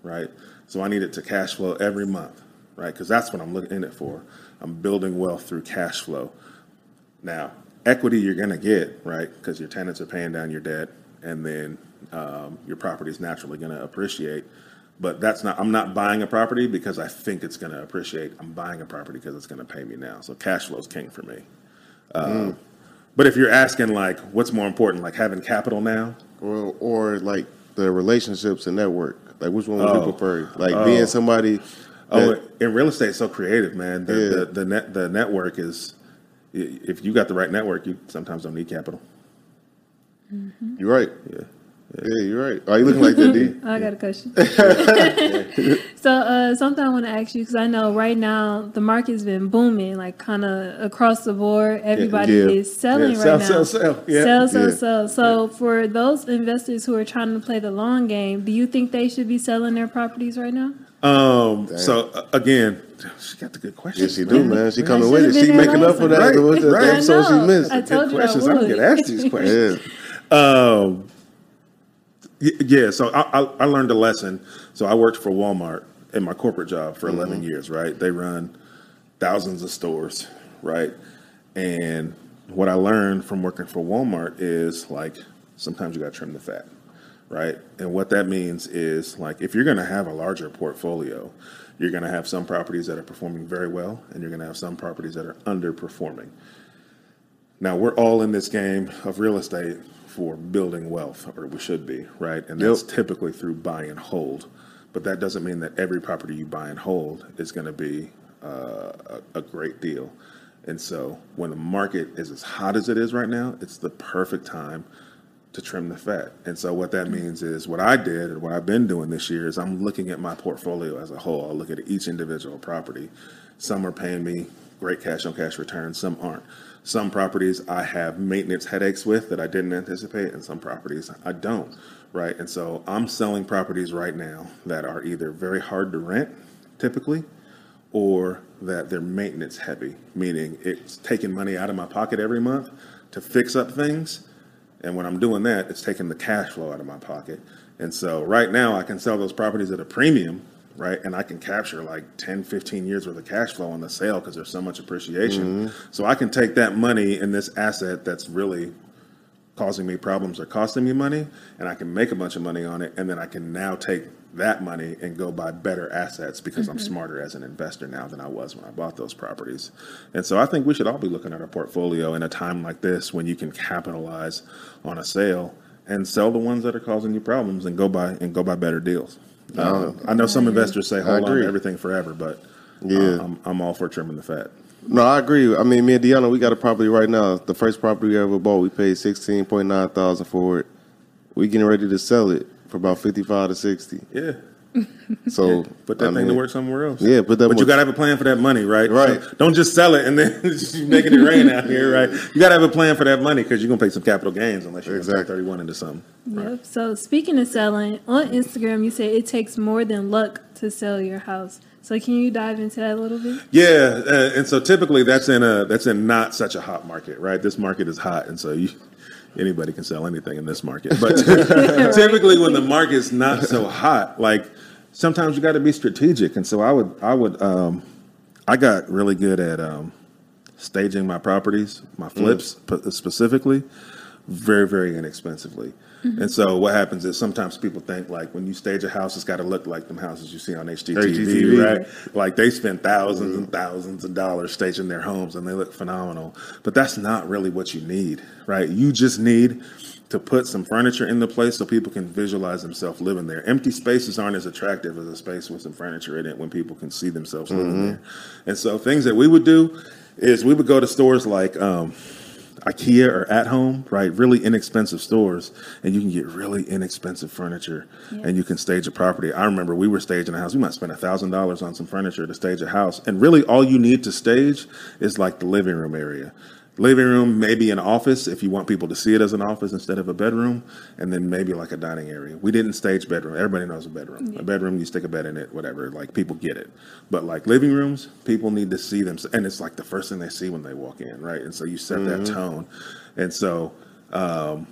right? So I need it to cash flow every month, right? Because that's what I'm looking in it for. I'm building wealth through cash flow. Now, equity you're going to get, right? Because your tenants are paying down your debt, and then um, your property is naturally going to appreciate. But that's not. I'm not buying a property because I think it's going to appreciate. I'm buying a property because it's going to pay me now. So cash flow is king for me. Um, But if you're asking like, what's more important, like having capital now? Or, or like the relationships and network? Like, which one would Oh. you prefer? Like, being somebody. Oh, in real estate, it's so creative, man. The, Yeah. the, the net the network is. If you got the right network, you sometimes don't need capital. you're right. Yeah. Yeah, you're right. Are you looking like that, D? I got a question. so, uh, something I want to ask you because I know right now the market's been booming, like kind of across the board. Everybody yeah. is selling Yeah, right sell, now. sell, sell. Yeah. Sell, sell, Yeah. sell. So, for those investors who are trying to play the long game, do you think they should be selling their properties right now? Um. So uh, again, she got the good questions. Yes, she do, man. She coming with it. She making up for that. Right, Right, right. that she missed. I told you I questions. I don't would. get asked these questions. Yeah. Um, y- yeah, so I, I, I learned a lesson. So I worked for Walmart in my corporate job for mm-hmm. 11 years, right? They run thousands of stores, right? And what I learned from working for Walmart is like sometimes you got to trim the fat, right? And what that means is like if you're going to have a larger portfolio, you're going to have some properties that are performing very well, and you're going to have some properties that are underperforming. Now we're all in this game of real estate for building wealth, or we should be, right? And that's typically through buy and hold. But that doesn't mean that every property you buy and hold is going to be uh, a, a great deal. And so when the market is as hot as it is right now, it's the perfect time to trim the fat. And so what that means is what I did and what I've been doing this year is I'm looking at my portfolio as a whole. I look at each individual property. Some are paying me great cash on cash returns, some aren't. Some properties I have maintenance headaches with that I didn't anticipate, and some properties I don't, right? And so I'm selling properties right now that are either very hard to rent, typically, or that they're maintenance heavy, meaning it's taking money out of my pocket every month to fix up things. And when I'm doing that, it's taking the cash flow out of my pocket. And so right now I can sell those properties at a premium, right? And I can capture like 10, 15 years worth of cash flow on the sale because there's so much appreciation. Mm-hmm. So I can take that money in this asset that's really causing me problems or costing me money, and I can make a bunch of money on it, and then I can now take that money and go buy better assets because I'm mm-hmm. smarter as an investor now than I was when I bought those properties. And so I think we should all be looking at our portfolio in a time like this when you can capitalize on a sale and sell the ones that are causing you problems and go buy and go buy better deals. Uh, I know some investors say hold on to everything forever, but uh, Yeah. I'm, I'm all for trimming the fat. No, I agree. I mean, me and Deanna, we got a property right now. The first property we ever bought, we paid sixteen point nine thousand for it. We getting ready to sell it for about fifty five to sixty. Yeah. So Put that I thing to work somewhere else. Yeah, put that But you got to have a plan for that money, right? Right. So don't just sell it and then you're making it rain out here, right? You got to have a plan for that money because you're gonna pay some capital gains unless you're Exactly. exactly. 31 into something. Yep. So speaking of selling, on Instagram you say it takes more than luck to sell your house. So can you dive into that a little bit? Yeah, uh, and so typically that's in a that's in not such a hot market, right? This market is hot, and so you anybody can sell anything in this market. But typically, when the market's not so hot, like sometimes you got to be strategic. And so I would I would um, I got really good at um, staging my properties, my flips p- specifically, very very inexpensively. And so what happens is sometimes people think like when you stage a house, it's got to look like them houses you see on HGTV, HGTV. right? Like they spend 1000s and thousands of dollars staging their homes and they look phenomenal. But that's not really what you need, right? You just need to put some furniture in the place so people can visualize themselves living there. Empty spaces aren't as attractive as a space with some furniture in it when people can see themselves living there. And so things that we would do is we would go to stores like um, IKEA or at home, right? Really inexpensive stores, and you can get really inexpensive furniture, and you can stage a property. I remember we were staging a house. We might spend a thousand dollars on some furniture to stage a house, and really all you need to stage is like the living room area. Living room, maybe an office if you want people to see it as an office instead of a bedroom, and then maybe like a dining area. We didn't stage bedroom. Everybody knows a bedroom. A bedroom, you stick a bed in it, whatever. Like people get it. But like living rooms, people need to see them, and it's like the first thing they see when they walk in, right? And so you set that tone, and so um,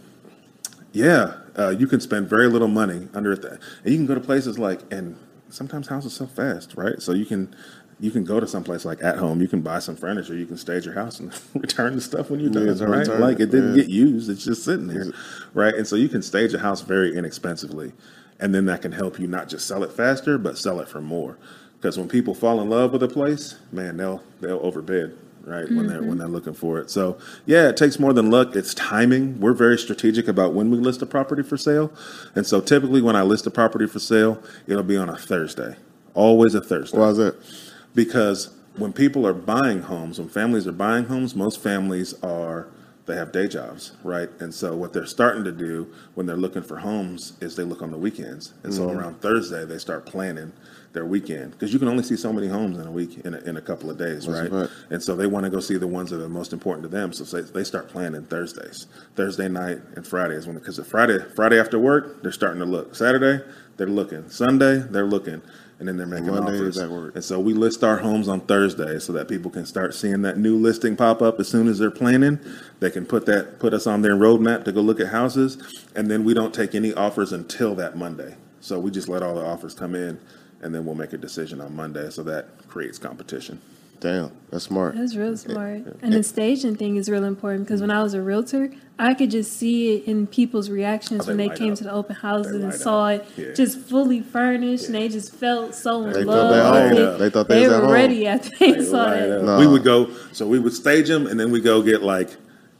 yeah, uh, you can spend very little money under that, and you can go to places like and sometimes houses sell fast, right? So you can you can go to some place like at home, you can buy some furniture, you can stage your house and return the stuff when you're done, it's a right? Like it didn't yeah. get used, it's just sitting there, right? And so you can stage a house very inexpensively, and then that can help you not just sell it faster, but sell it for more. Because when people fall in love with a place, man, they'll they'll overbid, right? When they're when mm-hmm. they're looking for it. So yeah, it takes more than luck. It's timing. We're very strategic about when we list a property for sale, and so typically when I list a property for sale, it'll be on a Thursday, always a Thursday Why is that? Because when people are buying homes, when families are buying homes, most families are they have day jobs, right? And so what they're starting to do when they're looking for homes is they look on the weekends. And so around Thursday they start planning their weekend because you can only see so many homes in a week in a, in a couple of days, right? right. And so they want to go see the ones that are most important to them. So they, they start planning Thursdays, Thursday night and Fridays when because Friday Friday after work they're starting to look. Saturday they're looking. Sunday they're looking, and then they're making Monday offers. is at work. And so we list our homes on Thursday so that people can start seeing that new listing pop up as soon as they're planning. They can put that put us on their roadmap to go look at houses, and then we don't take any offers until that Monday. So we just let all the offers come in, and then we'll make a decision on Monday. So that creates competition. Damn, that's smart. That's real smart. And the staging thing is real important because when I was a realtor, I could just see it in people's reactions Oh, when they came up. to the open houses and saw up. it Yeah. just fully furnished and they just felt so in They love felt at with They thought they was were at home. ready after they, saw it. No. We would go, so we would stage them, and then we go get like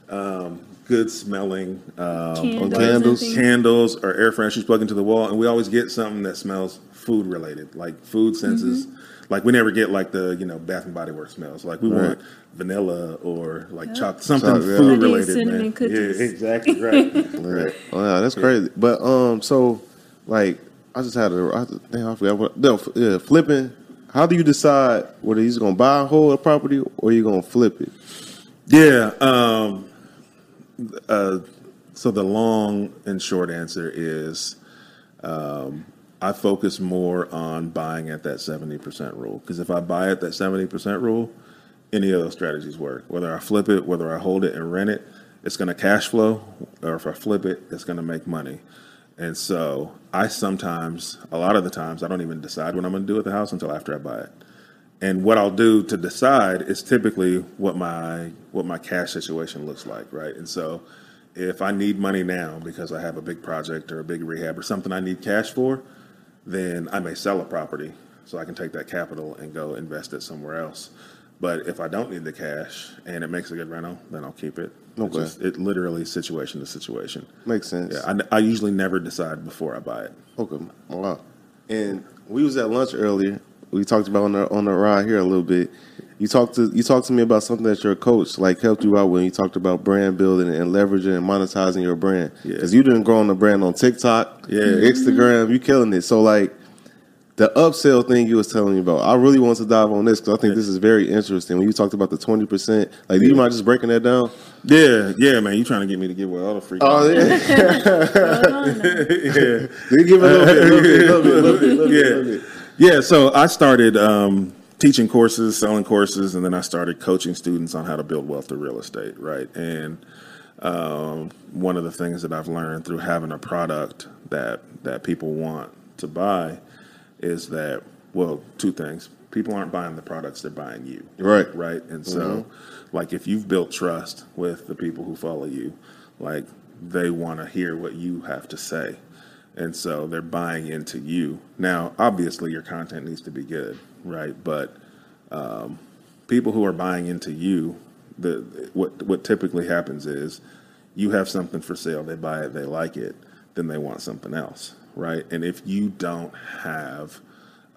um, good smelling um, Candles, candles. candles or air fresheners plugged into the wall, and we always get something that smells food related, like food senses. Mm-hmm. Like we never get like the you know Bath and Body Works smells. Like we Right. want vanilla or like chocolate, something Chocolate, yeah. food I related. man. cookies. Yeah, exactly right. Right. right. Oh, yeah, that's crazy. But um, so like, I just had a, I, damn, I forgot what. No, yeah, flipping. How do you decide whether you're gonna buy a whole property or you're gonna flip it? Yeah. Um, uh, so the long and short answer is um, I focus more on buying at that 70% rule. Because if I buy at that 70% rule, any of those strategies work. Whether I flip it, whether I hold it and rent it, it's going to cash flow. Or if I flip it, it's going to make money. And so I sometimes, a lot of the times, I don't even decide what I'm going to do with the house until after I buy it and what I'll do to decide is typically what my what my cash situation looks like, right? And so if I need money now because I have a big project or a big rehab or something I need cash for, then I may sell a property so I can take that capital and go invest it somewhere else. But if I don't need the cash and it makes a good rental, then I'll keep it. Okay. Just, it literally situation to situation. Makes sense. Yeah, I, I usually never decide before I buy it. Okay. Wow. And we was at lunch earlier. We talked about on the on the ride here a little bit. You talked to you talked to me about something that your coach like helped you out when you talked about brand building and leveraging and monetizing your brand. Yeah. You didn't grow on the brand on TikTok, Yeah. Instagram. You killing it. So like the upsell thing you was telling me about, I really want to dive on this because I think this is very interesting. When you talked about the twenty percent, like, do you mind just breaking that down? Yeah, yeah, man. You trying to get me to give away all the free? Oh yeah, yeah. you give it a little bit, little bit, little bit, little bit, little bit, yeah. little bit. Yeah, so I started um, teaching courses, selling courses, and then I started coaching students on how to build wealth through real estate, right? And um, one of the things that I've learned through having a product that that people want to buy is that well, two things. People aren't buying the products; they're buying you, Right. right? And so, like, if you've built trust with the people who follow you, like, they want to hear what you have to say. And so they're buying into you. Now, obviously, your content needs to be good, right? But um, people who are buying into you, the what what typically happens is you have something for sale, they buy it, they like it, then they want something else, right? And if you don't have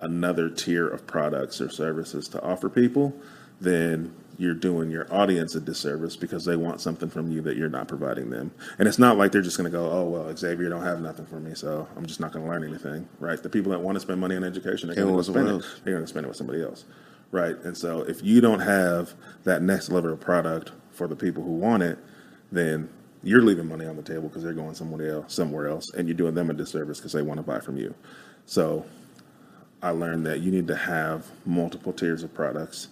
another tier of products or services to offer people, then you're doing your audience a disservice because they want something from you that you're not providing them. And it's not like they're just going to go, "Oh well, Xavier don't have nothing for me, so I'm just not going to learn anything." Right? The people that want to spend money on education, they're going to spend it. They're going to spend it with somebody else, right? And so if you don't have that next level of product for the people who want it, then you're leaving money on the table because they're going somewhere else, somewhere else, and you're doing them a disservice because they want to buy from you. So I learned that you need to have multiple tiers of products,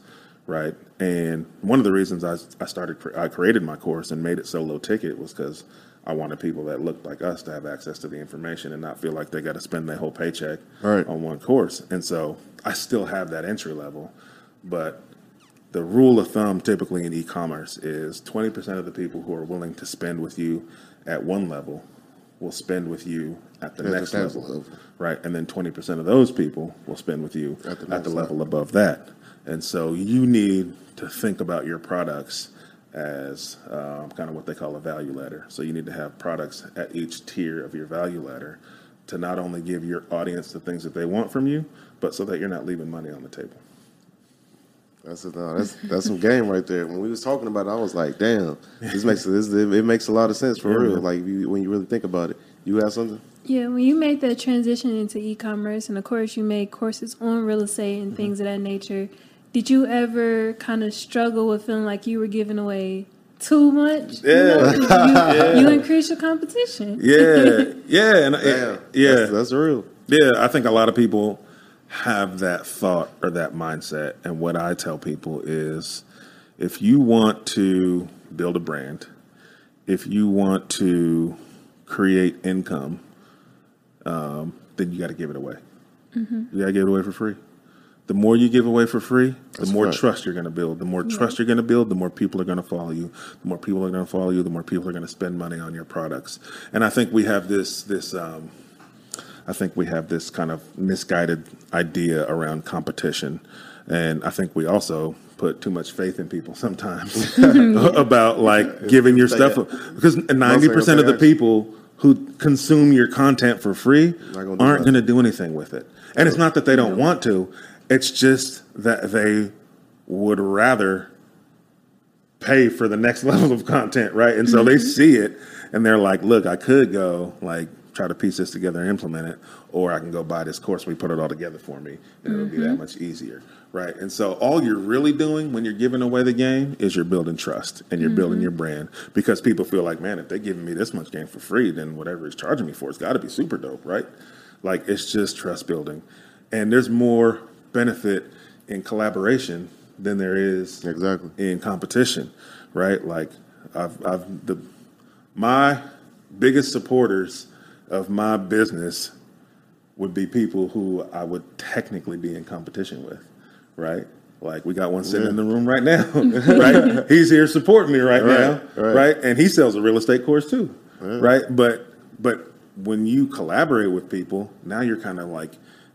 right? And one of the reasons I, I started, I created my course and made it so low ticket was because I wanted people that looked like us to have access to the information and not feel like they got to spend their whole paycheck Right. on one course. And so I still have that entry level, but the rule of thumb typically in e-commerce is 20% of the people who are willing to spend with you at one level will spend with you at the At next next level, level. right? And then 20% of those people will spend with you At at the the, next level above that. And so you need to think about your products as um, kind of what they call a value ladder. So you need to have products at each tier of your value ladder to not only give your audience the things that they want from you, but so that you're not leaving money on the table. That's a, no, that's that's some game right there. When we was talking about it, I was like, "Damn, this makes this it makes a lot of sense for Yeah, real." man. Like you, when you really think about it, you have something. Yeah, when you make that transition into e-commerce, and of course you make courses on real estate and things of that nature, did you ever kind of struggle with feeling like you were giving away too much? You know, you, you increase your competition. Yeah, yeah, and Damn, yeah, that's, that's real. Yeah, I think a lot of people have that thought or that mindset. And what I tell people is if you want to build a brand, if you want to create income, um, then you got to give it away. You got to give it away for free. The more you give away for free, the That's more right. trust you're going to build. The more trust you're going to build, the more people are going to follow you. The more people are going to follow you, the more people are going to spend money on your products. And I think we have this this um, I think we have this kind of misguided idea around competition. And I think we also put too much faith in people sometimes about like giving your stuff up. because 90% of the people who consume your content for free gonna aren't going to do anything with it. And it's not that they don't want to, it's just that they would rather pay for the next level of content, right? And so they mm-hmm. see it and they're like, look, I could go like try to piece this together and implement it, or I can go buy this course. We put it all together for me, and it'll be that mm-hmm. much easier, right? And so all you're really doing when you're giving away the game is you're building trust and you're building mm-hmm. your brand because people feel like, man, if they're giving me this much game for free, then whatever he's charging me for, it's got to be super dope, right? Like it's just trust building, and there's more benefit in collaboration than there is Exactly. in competition, right? Like I've, I've the my biggest supporters of my business would be people who I would technically be in competition with, right? Like we got one sitting in the room right now, right? He's here supporting me right, Right, now, right. right. And he sells a real estate course too, right? But but when you collaborate with people, now you're kind of like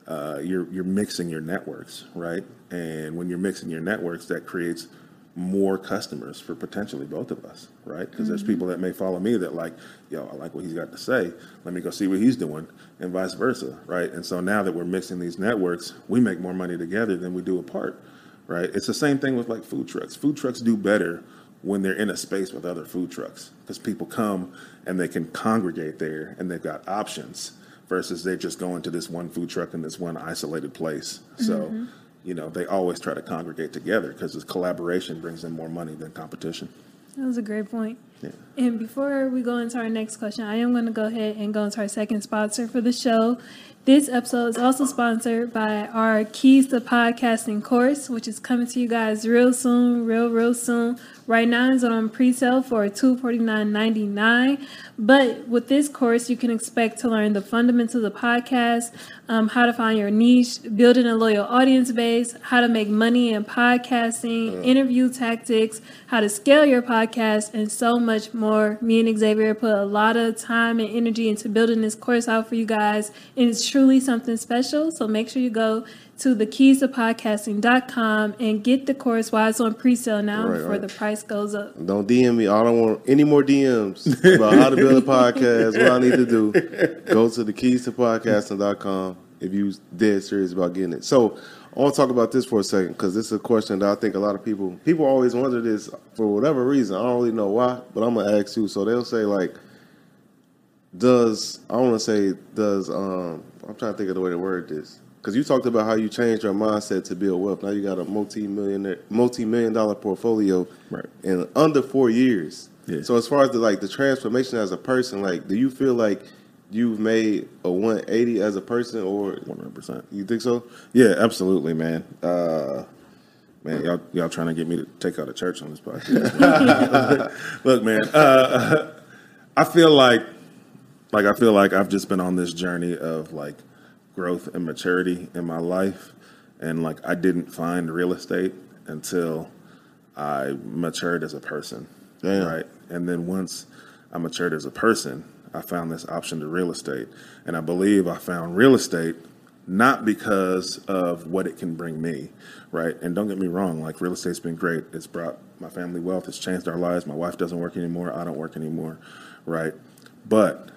uh, you're you're mixing your networks, right? And when you're mixing your networks, that creates more customers for potentially both of us, right? Because there's people that may follow me that like, yo, I like what he's got to say. Let me go see what he's doing, and vice versa, right? And so now that we're mixing these networks, we make more money together than we do apart, right? It's the same thing with like food trucks. Food trucks do better when they're in a space with other food trucks because people come and they can congregate there and they've got options versus they're just going to this one food truck in this one isolated place. So, mm-hmm. you know, they always try to congregate together because this collaboration brings in more money than competition. That was a great point. Yeah. And before we go into our next question, I am going to go ahead and go into our second sponsor for the show. This episode is also sponsored by our Keys to Podcasting course, which is coming to you guys real soon, real, real soon. Right now, it's on pre-sale for $249.99. But with this course, you can expect to learn the fundamentals of the podcast, um, how to find your niche, building a loyal audience base, how to make money in podcasting, interview tactics, how to scale your podcast, and so much more. Me and Xavier put a lot of time and energy into building this course out for you guys, and it's truly something special. So make sure you go to the keys to podcasting.com and get the course while it's on pre-sale now Right, before right. the price goes up. Don't DM me. I don't want any more DMs about how to build a podcast. What I need to do, go to the keys to podcasting.com if you're dead serious about getting it. So I want to talk about this for a second because this is a question that I think a lot of people people always wonder this for whatever reason. I don't really know why, but I'm gonna ask you. So they'll say like, does I want to say does um I'm trying to think of the way to word this because you talked about how you changed your mindset to build wealth. Now you got a multi-millionaire, multi-million dollar portfolio Right. in under four years. Yeah. So as far as the like the transformation as a person, like, do you feel like you've made a 180 as a person, or 100%. you think so? Yeah, absolutely, man. Uh, man, y'all y'all trying to get me to take out a church on this podcast. Look, man, uh, I feel like like I feel like I've just been on this journey of like growth and maturity in my life, and like I didn't find real estate until I matured as a person, Damn. right? And then once I matured as a person, I found this option to real estate, and I believe I found real estate not because of what it can bring me, right? And don't get me wrong, like real estate's been great. It's brought my family wealth. It's changed our lives. My wife doesn't work anymore. I don't work anymore, right? But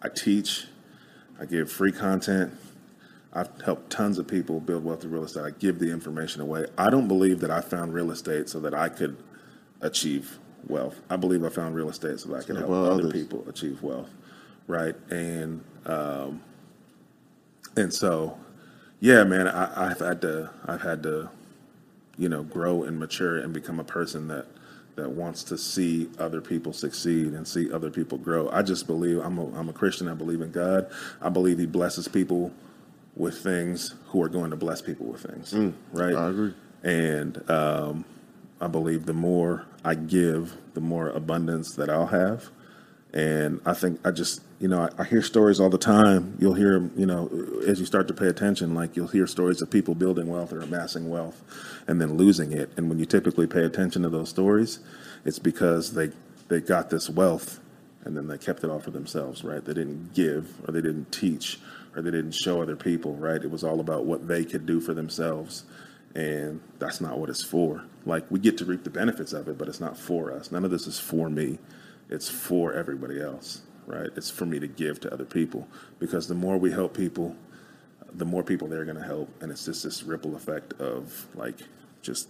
I teach. I give free content. I've helped tons of people build wealth through real estate. I give the information away. I don't believe that I found real estate so that I could achieve wealth. I believe I found real estate so that I could help other others. people achieve wealth, right? And um, and so, yeah, man, I, I've had to, I've had to, you know, grow and mature and become a person that that wants to see other people succeed and see other people grow. I just believe I'm a, I'm a Christian. I believe in God. I believe He blesses people with things who are going to bless people with things. right? I agree. And um, I believe the more I give, the more abundance that I'll have. And I think I just, you know, I, I hear stories all the time. You'll hear, you know, as you start to pay attention, like you'll hear stories of people building wealth or amassing wealth and then losing it. And when you typically pay attention to those stories, it's because they they got this wealth and then they kept it all for themselves, right? They didn't give or they didn't teach or they didn't show other people, right? It was all about what they could do for themselves. And that's not what it's for. Like we get to reap the benefits of it, but it's not for us. None of this is for me. It's for everybody else, right? It's for me to give to other people because the more we help people, the more people they're going to help, and it's just this ripple effect of like just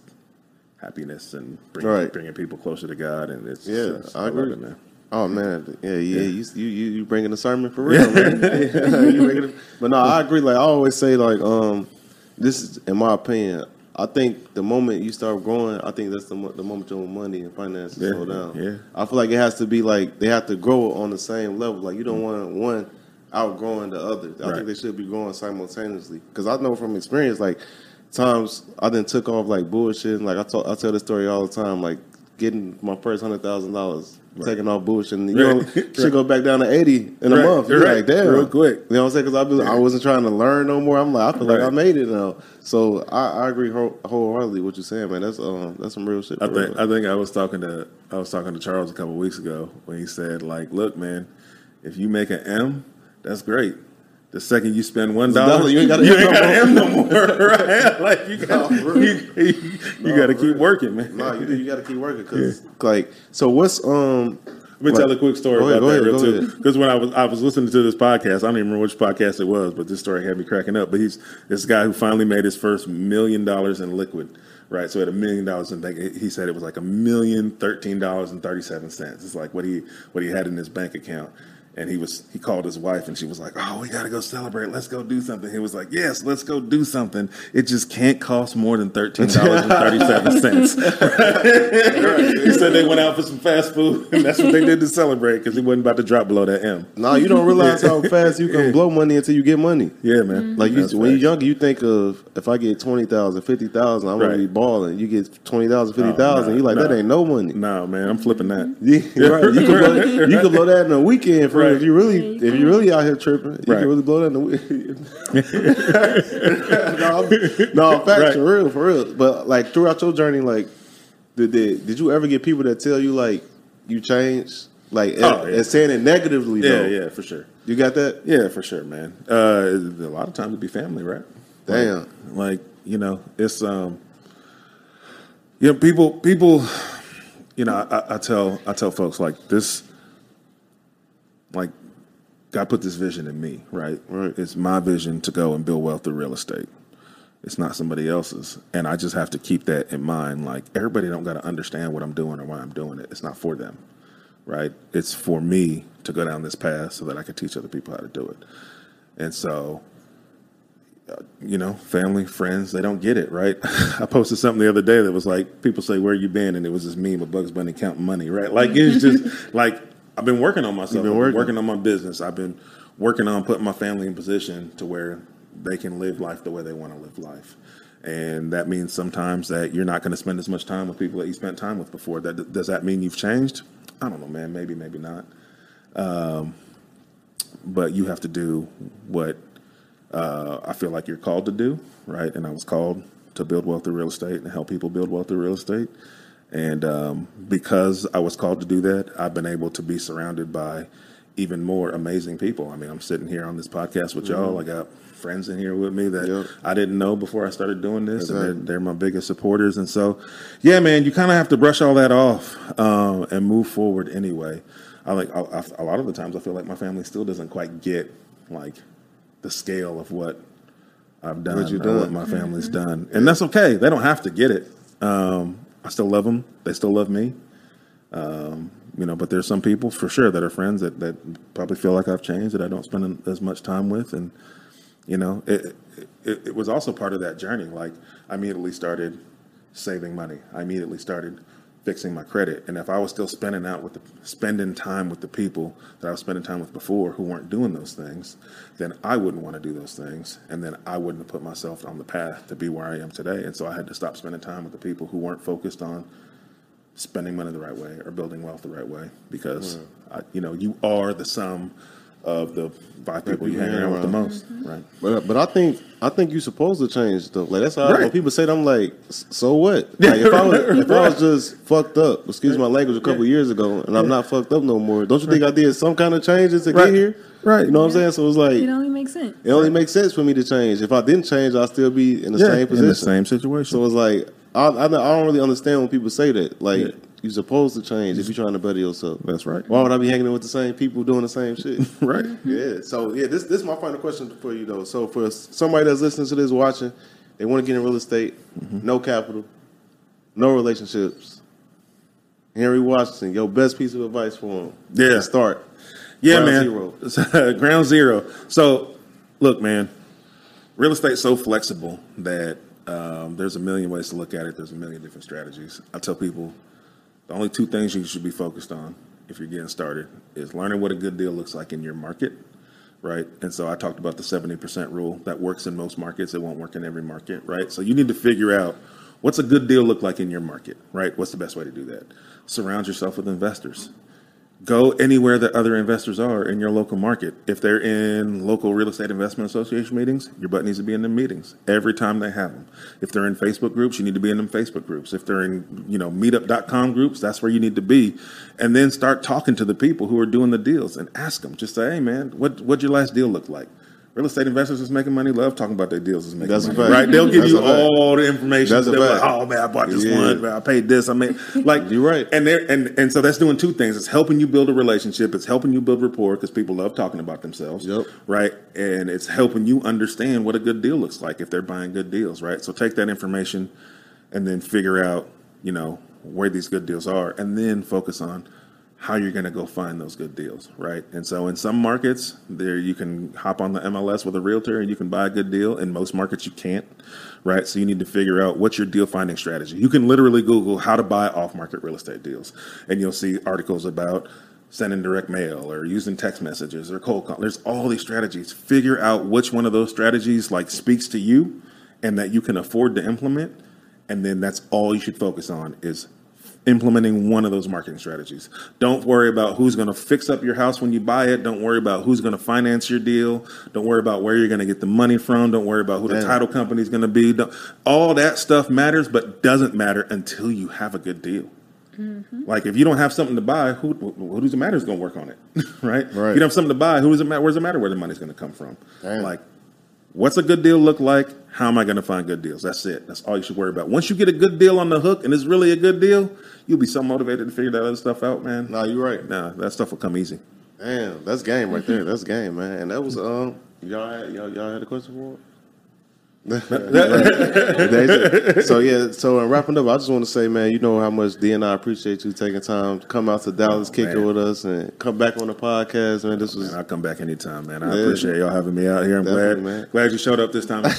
happiness and bringing, Right. bringing people closer to God. And it's Yeah, it's- I agree. it, man. Oh man, yeah, yeah, you you you, you bringing the sermon for real, man. It- but no, I agree. Like I always say, like um, this is in my opinion. I think the moment you start growing, I think that's the mo- the moment your money and finances Yeah, slow down. yeah. I feel like it has to be like they have to grow on the same level. Like you don't want one outgrowing the other. I Right. think they should be growing simultaneously. Because I know from experience, like times I didn't took off like bullshit. And, like I talk, I tell this story all the time. Like getting my first hundred thousand dollars taking off bullshit. And you know, should go back down to eighty in a month. You're right. like, damn, Real quick. You know what I'm saying? Because I, I wasn't trying to learn no more. I'm like, I feel like I made it now. So I, I agree whole- wholeheartedly with what you're saying, man. That's um, that's some real shit. I think real. I think I was talking to I was talking to Charles a couple weeks ago when he said like, look, man, if you make an M, that's great. The second you spend one dollar, you ain't got you M no no more, right? Like you got No, you, you, you got to keep working, man. Nah, you. You got to keep working because, like, so what's um. Let me like- tell a quick story ahead, about that ahead, real too. Because when I was I was listening to this podcast, I don't even remember which podcast it was, but this story had me cracking up. But he's this guy who finally made his first million dollars in liquid, right? So at a million dollars in bank, he said it was like a million thirteen dollars and thirty seven cents. It's like what he what he had in his bank account. And he was he called his wife and she was like, "Oh, we got to go celebrate. Let's go do something." He was like, "Yes, let's go do something. It just can't cost more than thirteen dollars and thirty seven cents." he said they went out for some fast food, and that's what they did to celebrate because he wasn't about to drop below that M. no you don't realize how fast you can blow money until you get money. Yeah, man. Like you, when you're younger, you think of if I get 20,000, 50,000, I'm Right. gonna be balling. You get 20,000, 50,000, nah, you're like, that ain't no money. No, man, I'm flipping that. Yeah, right. You can blow, you can blow that in a weekend for Right. if you really Yeah, if you really out here tripping. You Right. can really blow that in a weekend. no, no, facts Right. for real, for real. But like throughout your journey, like did did, did you ever get people that tell you like you changed, like Oh, and, yeah. and saying it negatively? Yeah, though? yeah, for sure. You got that? Yeah, for sure, man. Uh, a lot of times it'd be family, right? Damn. Like, like, you know, it's um, you know, people, people, you know, I, I tell, I tell folks like this, like, God put this vision in me, right? Right. It's my vision to go and build wealth through real estate. It's not somebody else's, and I just have to keep that in mind. Like, everybody don't got to understand what I'm doing or why I'm doing it. It's not for them right? It's for me to go down this path so that I can teach other people how to do it. And so, uh, you know, family, friends, they don't get it, right? I posted something the other day that was like, people say, Where you been? And it was this meme of Bugs Bunny counting money, right? Like, it's just like, I've been working on myself, You've been working. working on my business, I've been working on putting my family in position to where they can live life the way they want to live life. And that means sometimes that you're not going to spend as much time with people that you spent time with before. That does that mean you've changed? I don't know, man. Maybe, maybe not. Um, but you have to do what uh, I feel like you're called to do, right? And I was called to build wealth through real estate and help people build wealth through real estate. And um, because I was called to do that, I've been able to be surrounded by even more amazing people. I mean, I'm sitting here on this podcast with y'all. I got friends in here with me that Yep. I didn't know before I started doing this, and they're, they're my biggest supporters. And so, yeah, man, you kind of have to brush all that off um, and move forward anyway. I like I, I, a lot of the times I feel like my family still doesn't quite get like the scale of what I've done, What you or done. what my family's done, and that's okay. They don't have to get it. Um, I still love them. They still love me. Um, you know, but there's some people for sure that are friends that, that probably feel like I've changed that I don't spend as much time with, and you know, it, it it was also part of that journey. Like I immediately started saving money. I immediately started fixing my credit, and if I was still spending out with the spending time with the people that I was spending time with before who weren't doing those things, then I wouldn't want to do those things, and then I wouldn't have put myself on the path to be where I am today. And so I had to stop spending time with the people who weren't focused on spending money the right way or building wealth the right way because I, you know you are the sum of the five people you hang around with the most mm-hmm. right But but I think I think you're supposed to change stuff. Like that's how I, when people say that, I'm like, so what? Like if I was if I was just fucked up, excuse my language, a couple years ago, and I'm not fucked up no more. Don't you think I did some kind of changes to Right. get here? Right. You know what I'm saying? So it's like It it only makes sense. It only makes sense for me to change. If I didn't change, I'd still be in the yeah, same position. in the same situation So it's like I, I I don't really understand when people say that. Like You're supposed to change if you're trying to better yourself. that's right Why would I be hanging with the same people doing the same shit? right Yeah. So yeah, this this is my final question for you though. So for somebody that's listening to this, watching, they want to get in real estate, Mm-hmm. no capital, no relationships. Henry Washington, your best piece of advice for him. Yeah. to start. yeah Ground man zero. ground zero so look man real estate's so flexible that um, there's a million ways to look at it there's a million different strategies i tell people the only two things you should be focused on if you're getting started is learning what a good deal looks like in your market right? And so i talked about the 70% rule that works in most markets it won't work in every market right? So you need to figure out what's a good deal look like in your market right? What's the best way to do that? Surround yourself with investors Go anywhere that other investors are in your local market. If they're in local real estate investment association meetings, your butt needs to be in the meetings every time they have them. If they're in Facebook groups, you need to be in them Facebook groups. If they're in, you know, meetup.com groups, that's where you need to be. And then start talking to the people who are doing the deals and ask them. Just say, "Hey man, what what'd your last deal look like?" Real estate investors is making money. Love talking about their deals is making That's a money, fact. right? They'll give That's you all the information. That's a They're fact. like, "Oh man, I bought this Yeah. one. Man, I paid this. I mean, like You're right. And they're and and so that's doing two things. It's helping you build a relationship. It's helping you build rapport because people love talking about themselves. Yep. Right. And it's helping you understand what a good deal looks like if they're buying good deals. Right. So take that information and then figure out, you know, where these good deals are, and then focus on how you're going to go find those good deals, right? And so in some markets, there you can hop on the MLS with a realtor and you can buy a good deal. In most markets, you can't, right? So you need to figure out what's your deal finding strategy. You can literally Google how to buy off market real estate deals, and you'll see articles about sending direct mail or using text messages or cold call. There's all these strategies. Figure out which one of those strategies like speaks to you and that you can afford to implement, and then that's all you should focus on is implementing one of those marketing strategies. Don't worry about who's going to fix up your house when you buy it. Don't worry about who's going to finance your deal. Don't worry about where you're going to get the money from. Don't worry about who the title company is going to be. Don't, all that stuff matters, but doesn't matter until you have a good deal. Mm-hmm. Like if you don't have something to buy, who who does it matter is going to work on it, right? Right. If you don't have something to buy, who does it matter? Where does it matter where the money's going to come from? Damn. Like What's a good deal look like? How am I going to find good deals? That's it. That's all you should worry about. Once you get a good deal on the hook and it's really a good deal, you'll be so motivated to figure that other stuff out, man. No, you're right. Nah, that stuff will come easy. Damn, that's game right there. That's game, man. And that was um, y'all had, y'all, y'all had a question for so yeah, so in wrapping up, I just want to say, man, you know how much D and I appreciate you taking time to come out to Dallas, kick it with us, and come back on the podcast, man. This was Man, I'll come back anytime, man. I Yeah. appreciate y'all having me out here. I'm glad, man. glad you showed up this time. To.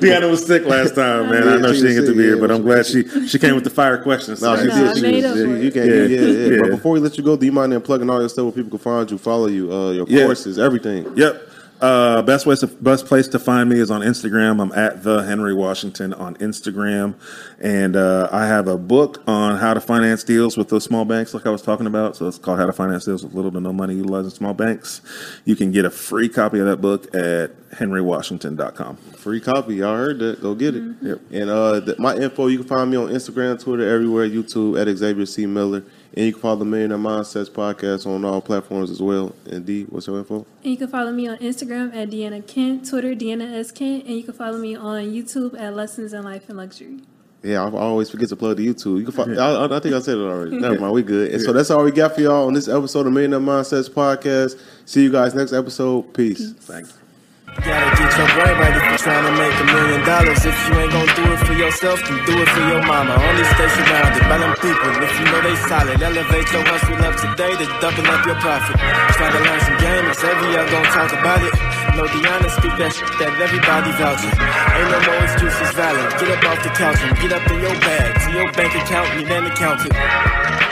Deanna was sick last time, man. I know she didn't get to be sick, here, but I'm glad she she came with the fire questions. No, she did. She. Yeah, you can, Yeah, yeah, yeah, yeah. But before we let you go, do you mind then plugging all your stuff where people can find you, follow you, uh, your Yeah. courses, everything? Yep. Uh, best way to, best place to find me is on Instagram. I'm at the Henry Washington on Instagram, and uh, I have a book on how to finance deals with those small banks, like I was talking about. So it's called How to Finance Deals with Little to No Money Utilizing Small Banks. You can get a free copy of that book at henrywashington.com. Free copy. Y'all heard that. Go get it. Yep. And uh, th- my info, you can find me on Instagram, Twitter, everywhere, YouTube at Xavier C. Miller. And you can follow the Millionaire Mindsets podcast on all platforms as well. And D, what's your info? And you can follow me on Instagram at Deanna Kent, Twitter Deanna S Kent, and you can follow me on YouTube at Lessons in Life and Luxury. Yeah, I I always forget to plug the YouTube. You can find, I, I think I said it already. Never mind, we good. And so that's all we got for y'all on this episode of Millionaire Mindsets podcast. See you guys next episode. Peace. Thanks. Gotta get your brain right if you're trying to make a million dollars. If you ain't gonna do it for yourself, then do it for your mama. Only stay surrounded by them people. If you know they solid, elevate your hustle up today to double up your profit. Try to learn some game, it's every year gonna talk about it. No Deanna speak that shit that everybody vouching. Ain't no more excuses valid. Get up off the couch and get up in your bag. To your bank account, you need an accountant.